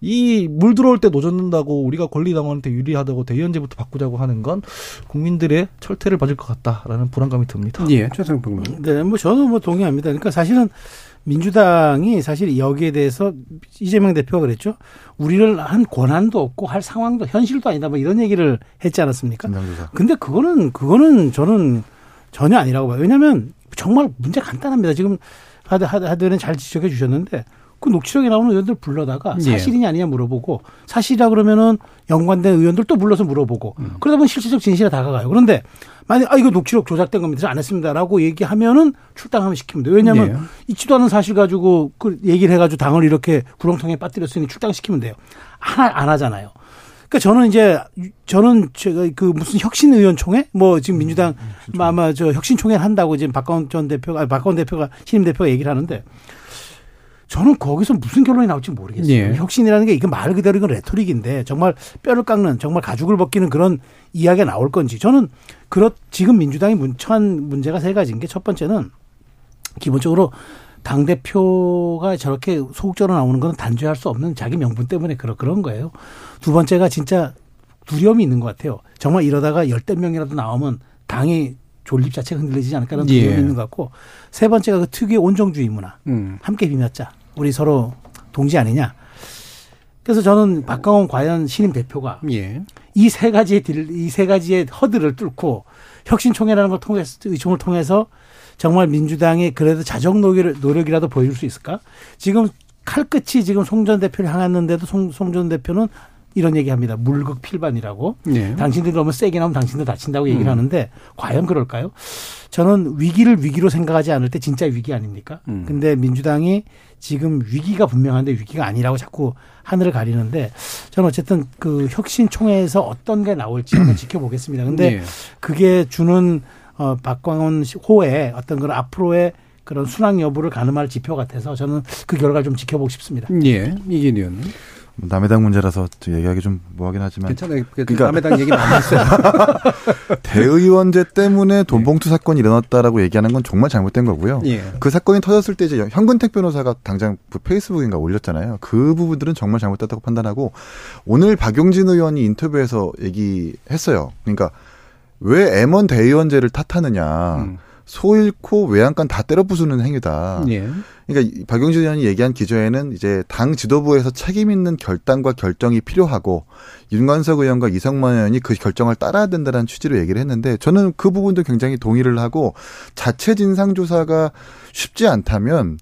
이 물 들어올 때 노젓는다고 우리가 권리당원한테 유리하다고 대의원제부터 바꾸자고 하는 건 국민들의 철퇴를 받을 것 같다라는 불안감이 듭니다. 예. 최성 평론. 네, 뭐 저도 뭐 동의합니다. 그러니까 사실은 민주당이 사실 여기에 대해서 이재명 대표가 그랬죠. 우리를 한 권한도 없고 할 상황도 현실도 아니다. 뭐 이런 얘기를 했지 않았습니까? 근데 그거는 그거는 저는 전혀 아니라고 봐요. 왜냐하면 정말 문제 간단합니다. 지금 하드 하드 하드는 잘 지적해 주셨는데 그 녹취록에 나오는 의원들 불러다가 예. 사실이냐 아니냐 물어보고 사실이라 그러면은 연관된 의원들 또 불러서 물어보고 그러다 보면 실질적 진실에 다가가요. 그런데 만약 아 이거 녹취록 조작된 겁니다. 안 했습니다라고 얘기하면은 출당하면 시키면 돼요. 왜냐하면 예. 있지도 않은 사실 가지고 그 얘기를 해가지고 당을 이렇게 구렁텅이에 빠뜨렸으니 출당시키면 돼요. 안, 하- 안 하잖아요. 그러니까 저는 이제 저는 제가 그 무슨 혁신 의원총회 뭐 지금 민주당 아마 저 혁신총회를 한다고 지금 박광원 전 대표가 아니, 박광원 대표가 신임 대표가 얘기를 하는데 저는 거기서 무슨 결론이 나올지 모르겠어요. 예. 혁신이라는 게 이건 말 그대로 이건 레토릭인데 정말 뼈를 깎는 정말 가죽을 벗기는 그런 이야기가 나올 건지 저는 그렇 지금 민주당이 문- 처한 문제가 세 가지인 게 첫 번째는 기본적으로 당 대표가 저렇게 소극적으로 나오는 건 단죄할 수 없는 자기 명분 때문에 그런 그런 거예요. 두 번째가 진짜 두려움이 있는 것 같아요. 정말 이러다가 열댓 명이라도 나오면 당이 존립 자체가 흔들리지 않을까라는 두려움이 예. 있는 것 같고 세 번째가 그 특유의 온정주의 문화. 음. 함께 비볐자. 우리 서로 동지 아니냐. 그래서 저는 박강원 과연 신임 대표가 예. 이세 가지의 딜, 이 세 가지의 허들을 뚫고 혁신총회라는 걸 통해서, 의총을 통해서 정말 민주당의 그래도 자정 노력이라도 보여줄 수 있을까? 지금 칼끝이 지금 송전 대표를 향했는데도 송전 대표는 이런 얘기 합니다. 물극 필반이라고. 예. 당신들이 너무 세게 나오면 당신도 다친다고 얘기를 음. 하는데 과연 그럴까요? 저는 위기를 위기로 생각하지 않을 때 진짜 위기 아닙니까? 음. 근데 민주당이 지금 위기가 분명한데 위기가 아니라고 자꾸 하늘을 가리는데 저는 어쨌든 그 혁신 총회에서 어떤 게 나올지 한번 지켜보겠습니다. 근데 예. 그게 주는 어 박광원 씨 호의 어떤 그런 앞으로의 그런 순항 여부를 가늠할 지표 같아서 저는 그 결과를 좀 지켜보고 싶습니다. 예. 의원은 남의 당 문제라서 좀 얘기하기 좀 뭐하긴 하지만 괜찮아요. 그 그러니까- 남의 당 얘기 많이 했어요. (laughs) 대의원제 때문에 돈봉투 사건이 일어났다라고 얘기하는 건 정말 잘못된 거고요. 예. 그 사건이 터졌을 때 이제 현근택 변호사가 당장 그 페이스북인가 올렸잖아요. 그 부분들은 정말 잘못됐다고 판단하고 오늘 박용진 의원이 인터뷰에서 얘기했어요. 그러니까 왜 M1 대의원제를 탓하느냐. 음. 소 잃고 외양간 다 때려 부수는 행위다. 예. 그러니까 이 박용진 의원이 얘기한 기조에는 이제 당 지도부에서 책임 있는 결단과 결정이 필요하고 윤관석 의원과 이성만 의원이 그 결정을 따라야 된다는 취지로 얘기를 했는데 저는 그 부분도 굉장히 동의를 하고 자체 진상 조사가 쉽지 않다면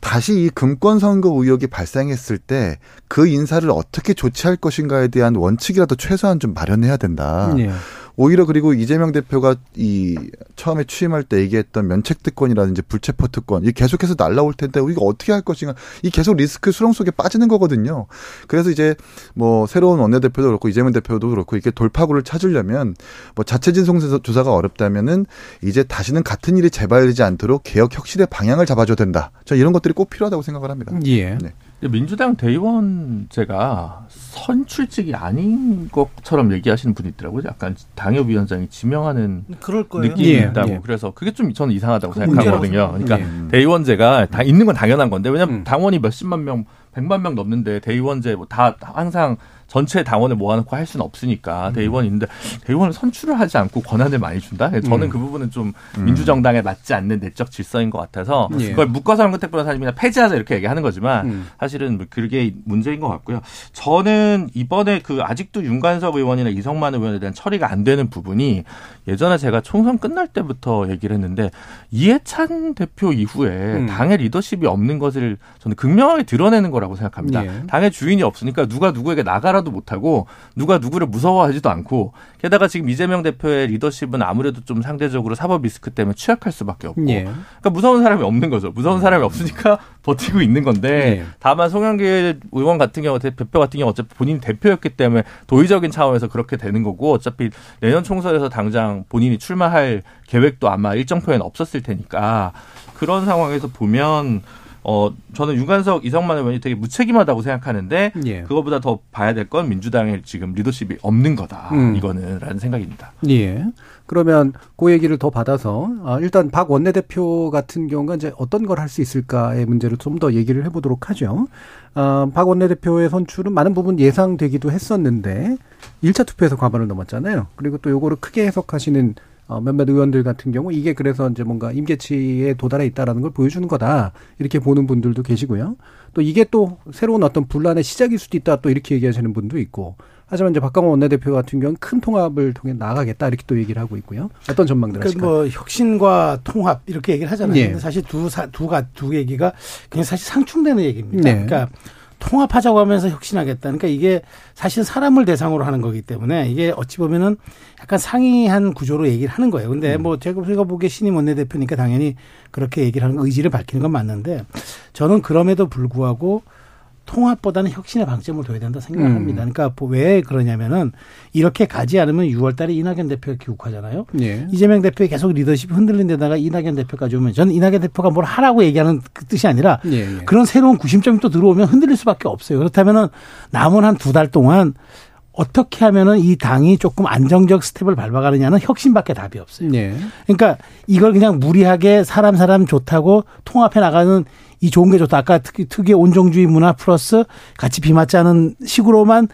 다시 이 금권 선거 의혹이 발생했을 때 그 인사를 어떻게 조치할 것인가에 대한 원칙이라도 최소한 좀 마련해야 된다. 예. 오히려 그리고 이재명 대표가 이 처음에 취임할 때 얘기했던 면책 특권이라든지 불체포 특권 이 계속해서 날라올 텐데 우리가 어떻게 할 것인가 이 계속 리스크 수렁 속에 빠지는 거거든요. 그래서 이제 뭐 새로운 원내대표도 그렇고 이재명 대표도 그렇고 이게 돌파구를 찾으려면 뭐 자체 진성 조사가 어렵다면은 이제 다시는 같은 일이 재발되지 않도록 개혁 혁신의 방향을 잡아줘야 된다. 저 이런 것들이 꼭 필요하다고 생각을 합니다. 예. 네. 민주당 대의원제가 선출직이 아닌 것처럼 얘기하시는 분이 있더라고요. 약간 당협위원장이 지명하는 그럴 느낌이 예, 있다고. 예. 그래서 그게 좀 저는 이상하다고 그 생각하거든요. 그러니까 예. 대의원제가 다 있는 건 당연한 건데 왜냐면 음. 당원이 몇십만 명, 백만 명 넘는데 대의원제 뭐 다 항상 전체 당원을 모아놓고 할 수는 없으니까 음. 대의원이 있는데 대의원을 선출을 하지 않고 권한을 많이 준다? 저는 음. 그 부분은 좀 음. 민주정당에 맞지 않는 내적 질서인 것 같아서 예. 그걸 묶어서 한근택 변호사님이나 폐지하자 이렇게 얘기하는 거지만 음. 사실은 뭐 그게 문제인 것 같고요. 저는 이번에 그 아직도 윤관석 의원이나 이성만 의원에 대한 처리가 안 되는 부분이 예전에 제가 총선 끝날 때부터 얘기를 했는데 이해찬 대표 이후에 음. 당의 리더십이 없는 것을 저는 극명하게 드러내는 거라고 생각합니다. 예. 당의 주인이 없으니까 누가 누구에게 나가라 도 못하고 누가 누구를 무서워하지도 않고 게다가 지금 이재명 대표의 리더십은 아무래도 좀 상대적으로 사법 리스크 때문에 취약할 수밖에 없고 예. 그러니까 무서운 사람이 없는 거죠. 무서운 사람이 없으니까 (laughs) 버티고 있는 건데 네. 다만 송영길 의원 같은 경우 대표 같은 경우 어차피 본인이 대표였기 때문에 도의적인 차원에서 그렇게 되는 거고 어차피 내년 총선에서 당장 본인이 출마할 계획도 아마 일정 표현 없었을 테니까 그런 상황에서 보면 어 저는 윤관석 이성만 의원이 되게 무책임하다고 생각하는데 예. 그거보다 더 봐야 될 건 민주당의 지금 리더십이 없는 거다 음. 이거는라는 생각입니다. 예. 그러면 그 얘기를 더 받아서 아, 일단 박 원내대표 같은 경우가 이제 어떤 걸 할 수 있을까의 문제를 좀 더 얘기를 해보도록 하죠. 아, 박 원내대표의 선출은 많은 부분 예상되기도 했었는데 1차 투표에서 과반을 넘었잖아요. 그리고 또 요거를 크게 해석하시는 어, 몇몇 의원들 같은 경우 이게 그래서 이제 뭔가 임계치에 도달해 있다라는 걸 보여주는 거다 이렇게 보는 분들도 계시고요. 또 이게 또 새로운 어떤 분란의 시작일 수도 있다 또 이렇게 얘기하시는 분도 있고 하지만 이제 박강원 원내대표 같은 경우는 큰 통합을 통해 나가겠다 이렇게 또 얘기를 하고 있고요. 어떤 전망들 그러니까 하실까요? 뭐 혁신과 통합 이렇게 얘기를 하잖아요. 예. 근데 사실 두두두 얘기가 그냥 사실 상충되는 얘기입니다. 네. 그러니까 통합하자고 하면서 혁신하겠다. 그러니까 이게 사실 사람을 대상으로 하는 거기 때문에 이게 어찌 보면은 약간 상이한 구조로 얘기를 하는 거예요. 근데 뭐 제가 제가 보기에 신임 원내대표니까 당연히 그렇게 얘기를 하는 거, 의지를 밝히는 건 맞는데 저는 그럼에도 불구하고 통합보다는 혁신에 방점을 둬야 된다 생각합니다. 음. 그러니까 왜 그러냐면은 이렇게 가지 않으면 6월달에 이낙연 대표가 귀국하잖아요. 예. 이재명 대표의 계속 리더십이 흔들린 데다가 이낙연 대표까지 오면 저는 이낙연 대표가 뭘 하라고 얘기하는 그 뜻이 아니라 예, 예. 그런 새로운 구심점이 또 들어오면 흔들릴 수밖에 없어요. 그렇다면은 남은 한 두 달 동안 어떻게 하면은 이 당이 조금 안정적 스텝을 밟아가느냐는 혁신밖에 답이 없어요. 예. 그러니까 이걸 그냥 무리하게 사람 사람 좋다고 통합해 나가는 이 좋은 게 좋다. 아까 특히 특유의 온정주의 문화 플러스 같이 비맞지 않은 식으로만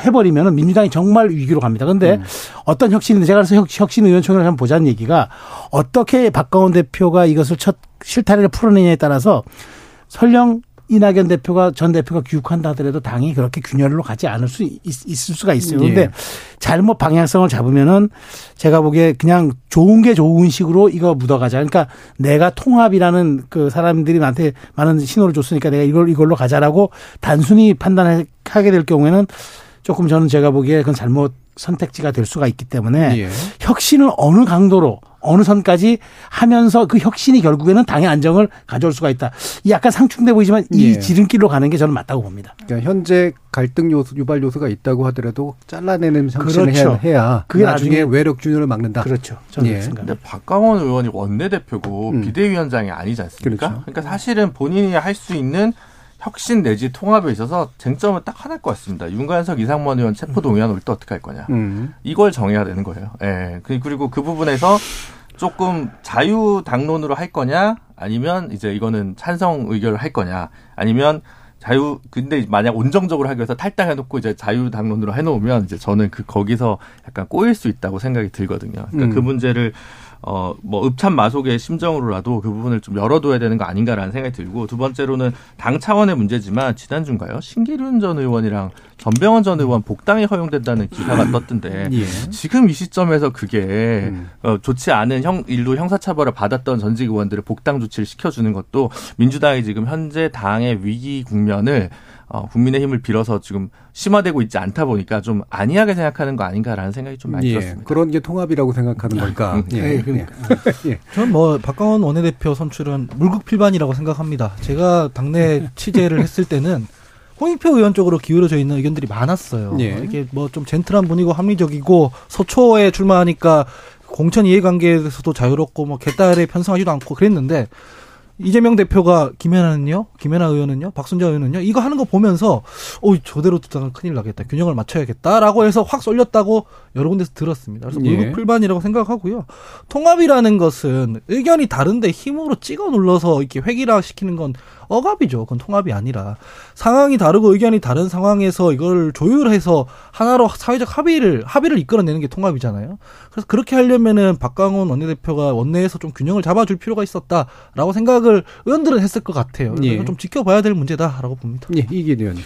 해버리면은 민주당이 정말 위기로 갑니다. 근데 어떤 혁신인데 제가 그래서 혁- 혁신 의원총회를 한번 보자는 얘기가 어떻게 박강원 대표가 이것을 첫 실타래를 풀어내냐에 따라서 설령 이낙연 대표가 전 대표가 귀국한다 하더라도 당이 그렇게 균열로 가지 않을 수 있, 있을 수가 있어요. 그런데 예. 잘못 방향성을 잡으면은 제가 보기에 그냥 좋은 게 좋은 식으로 이거 묻어가자. 그러니까 내가 통합이라는 그 사람들이 나한테 많은 신호를 줬으니까 내가 이걸 이걸로 가자라고 단순히 판단하게 될 경우에는 조금 저는 제가 보기에 그건 잘못 선택지가 될 수가 있기 때문에 예. 혁신을 어느 강도로 어느 선까지 하면서 그 혁신이 결국에는 당의 안정을 가져올 수가 있다. 이 약간 상충돼 보이지만 이 예. 지름길로 가는 게 저는 맞다고 봅니다. 그러니까 현재 갈등 요소, 유발 요소가 있다고 하더라도 잘라내는 형식을 그렇죠. 해야, 해야 그게 나중에 나중에 외력 균열을 막는다. 그렇죠. 저는 예. 근데 박강원 의원이 원내대표고 음. 비대위원장이 아니지 않습니까? 그렇죠. 그러니까 사실은 본인이 할 수 있는 혁신 내지 통합에 있어서 쟁점은 딱 하나일 것 같습니다. 윤관석 이상원 의원 체포 동의안 올 때 어떻게 할 거냐. 음. 이걸 정해야 되는 거예요. 예. 그- 그리고 그 부분에서 조금 자유 당론으로 할 거냐, 아니면 이제 이거는 찬성 의결을 할 거냐, 아니면 자유 근데 만약 온정적으로 하기 위해서 탈당해 놓고 이제 자유 당론으로 해 놓으면 이제 저는 그 거기서 약간 꼬일 수 있다고 생각이 들거든요. 그러니까 음. 그 문제를 어 뭐 읍참 마속의 심정으로라도 그 부분을 좀 열어둬야 되는 거 아닌가라는 생각이 들고 두 번째로는 당 차원의 문제지만 지난주인가요 신기륜 전 의원이랑 전병헌 전 의원 복당이 허용된다는 기사가 떴던데 (laughs) 예. 지금 이 시점에서 그게 음. 어, 좋지 않은 형 일로 형사처벌을 받았던 전직 의원들을 복당 조치를 시켜주는 것도 민주당이 지금 현재 당의 위기 국면을 어, 국민의힘을 빌어서 지금 심화되고 있지 않다 보니까 좀 안이하게 생각하는 거 아닌가라는 생각이 좀 많이 예. 들었습니다. 그런 게 통합이라고 생각하는 걸까? 음. 예. 예, 그러니까. 예. 저는 뭐 박강원 원내대표 선출은 물극필반이라고 생각합니다. 제가 당내 취재를 했을 때는 홍익표 의원 쪽으로 기울어져 있는 의견들이 많았어요. 예. 이게 뭐 좀 젠틀한 분이고 합리적이고 서초에 출마하니까 공천 이해관계에서도 자유롭고 뭐 개딸에 편성하지도 않고 그랬는데 이재명 대표가 김연아는요, 김연아 의원은요, 박순자 의원은요, 이거 하는 거 보면서, 어, 저대로 두다가 큰일 나겠다. 균형을 맞춰야겠다라고 해서 확 쏠렸다고 여러 군데서 들었습니다. 그래서 예. 물극필반이라고 생각하고요. 통합이라는 것은 의견이 다른데 힘으로 찍어 눌러서 이렇게 획일화 시키는 건 억압이죠. 그건 통합이 아니라 상황이 다르고 의견이 다른 상황에서 이걸 조율해서 하나로 사회적 합의를 합의를 이끌어내는 게 통합이잖아요. 그래서 그렇게 하려면은 박강원 원내대표가 원내에서 좀 균형을 잡아줄 필요가 있었다라고 생각을 의원들은 했을 것 같아요. 그래서 예. 좀 지켜봐야 될 문제다라고 봅니다. 예, 이기대 의원.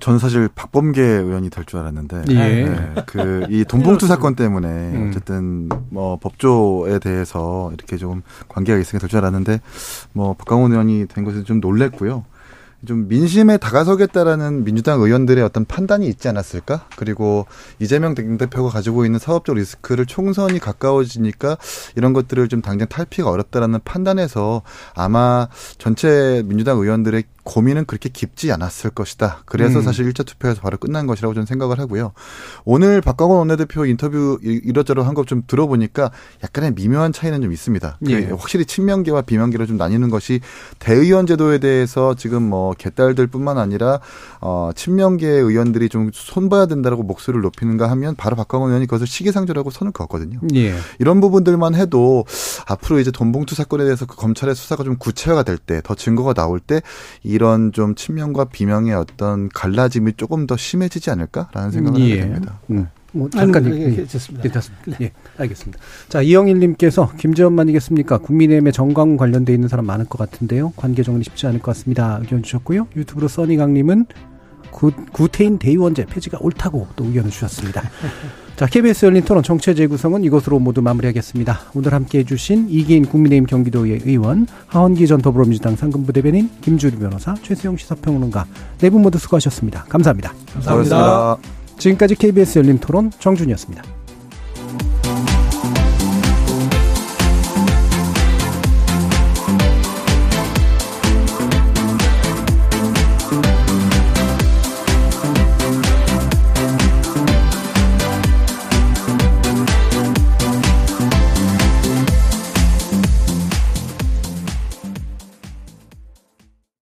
전 사실 박범계 의원이 될 줄 알았는데 예. 그이 돈봉투 사건 때문에 음. 어쨌든 뭐 법조에 대해서 이렇게 좀 관계가 있으니까 될 줄 알았는데 뭐 박강원 의원이 된 것에 좀 놀랬고요. 좀 민심에 다가서겠다라는 민주당 의원들의 어떤 판단이 있지 않았을까? 그리고 이재명 대표가 가지고 있는 사업적 리스크를 총선이 가까워지니까 이런 것들을 좀 당장 탈피가 어렵다라는 판단에서 아마 전체 민주당 의원들의 고민은 그렇게 깊지 않았을 것이다. 그래서 음. 사실 1차 투표에서 바로 끝난 것이라고 저는 생각을 하고요. 오늘 박광원 원내대표 인터뷰 이- 이것저것 한것 좀 들어보니까 약간의 미묘한 차이는 좀 있습니다. 그 예. 확실히 친명계와 비명계로 좀 나뉘는 것이 대의원 제도에 대해서 지금 뭐 개딸들뿐만 아니라 어 친명계 의원들이 좀 손봐야 된다라고 목소리를 높이는가 하면 바로 박광원 의원이 그것을 시기상조라고 선을 그었거든요. 예. 이런 부분들만 해도 앞으로 이제 돈봉투 사건에 대해서 그 검찰의 수사가 좀 구체화가 될 때, 더 증거가 나올 때이 런 좀 친명과 비명의 어떤 갈라짐이 조금 더 심해지지 않을까라는 생각을 하게 됩니다. 음. 뭐 잠깐 아니, 얘기- 예. 괜찮습니다. 예, 알겠습니다. 자, 이영일님께서 김재원만 이겠습니까? 국민의힘에 정광 관련돼 있는 사람 많을 것 같은데요. 관계 정리 쉽지 않을 것 같습니다. 의견 주셨고요. 유튜브로 써니강님은 구, 구태인 대의원제 폐지가 옳다고 또 의견을 주셨습니다. 자, KBS 열린 토론 정체 재구성은 이것으로 모두 마무리하겠습니다. 오늘 함께 해주신 이기인 국민의힘 경기도의 의원, 하원기 전 더불어민주당 상근부 대변인, 김주리 변호사, 최수영 시사평론가 네 분 모두 수고하셨습니다. 감사합니다. 수고하셨습니다. 지금까지 KBS 열린 토론 정준이었습니다.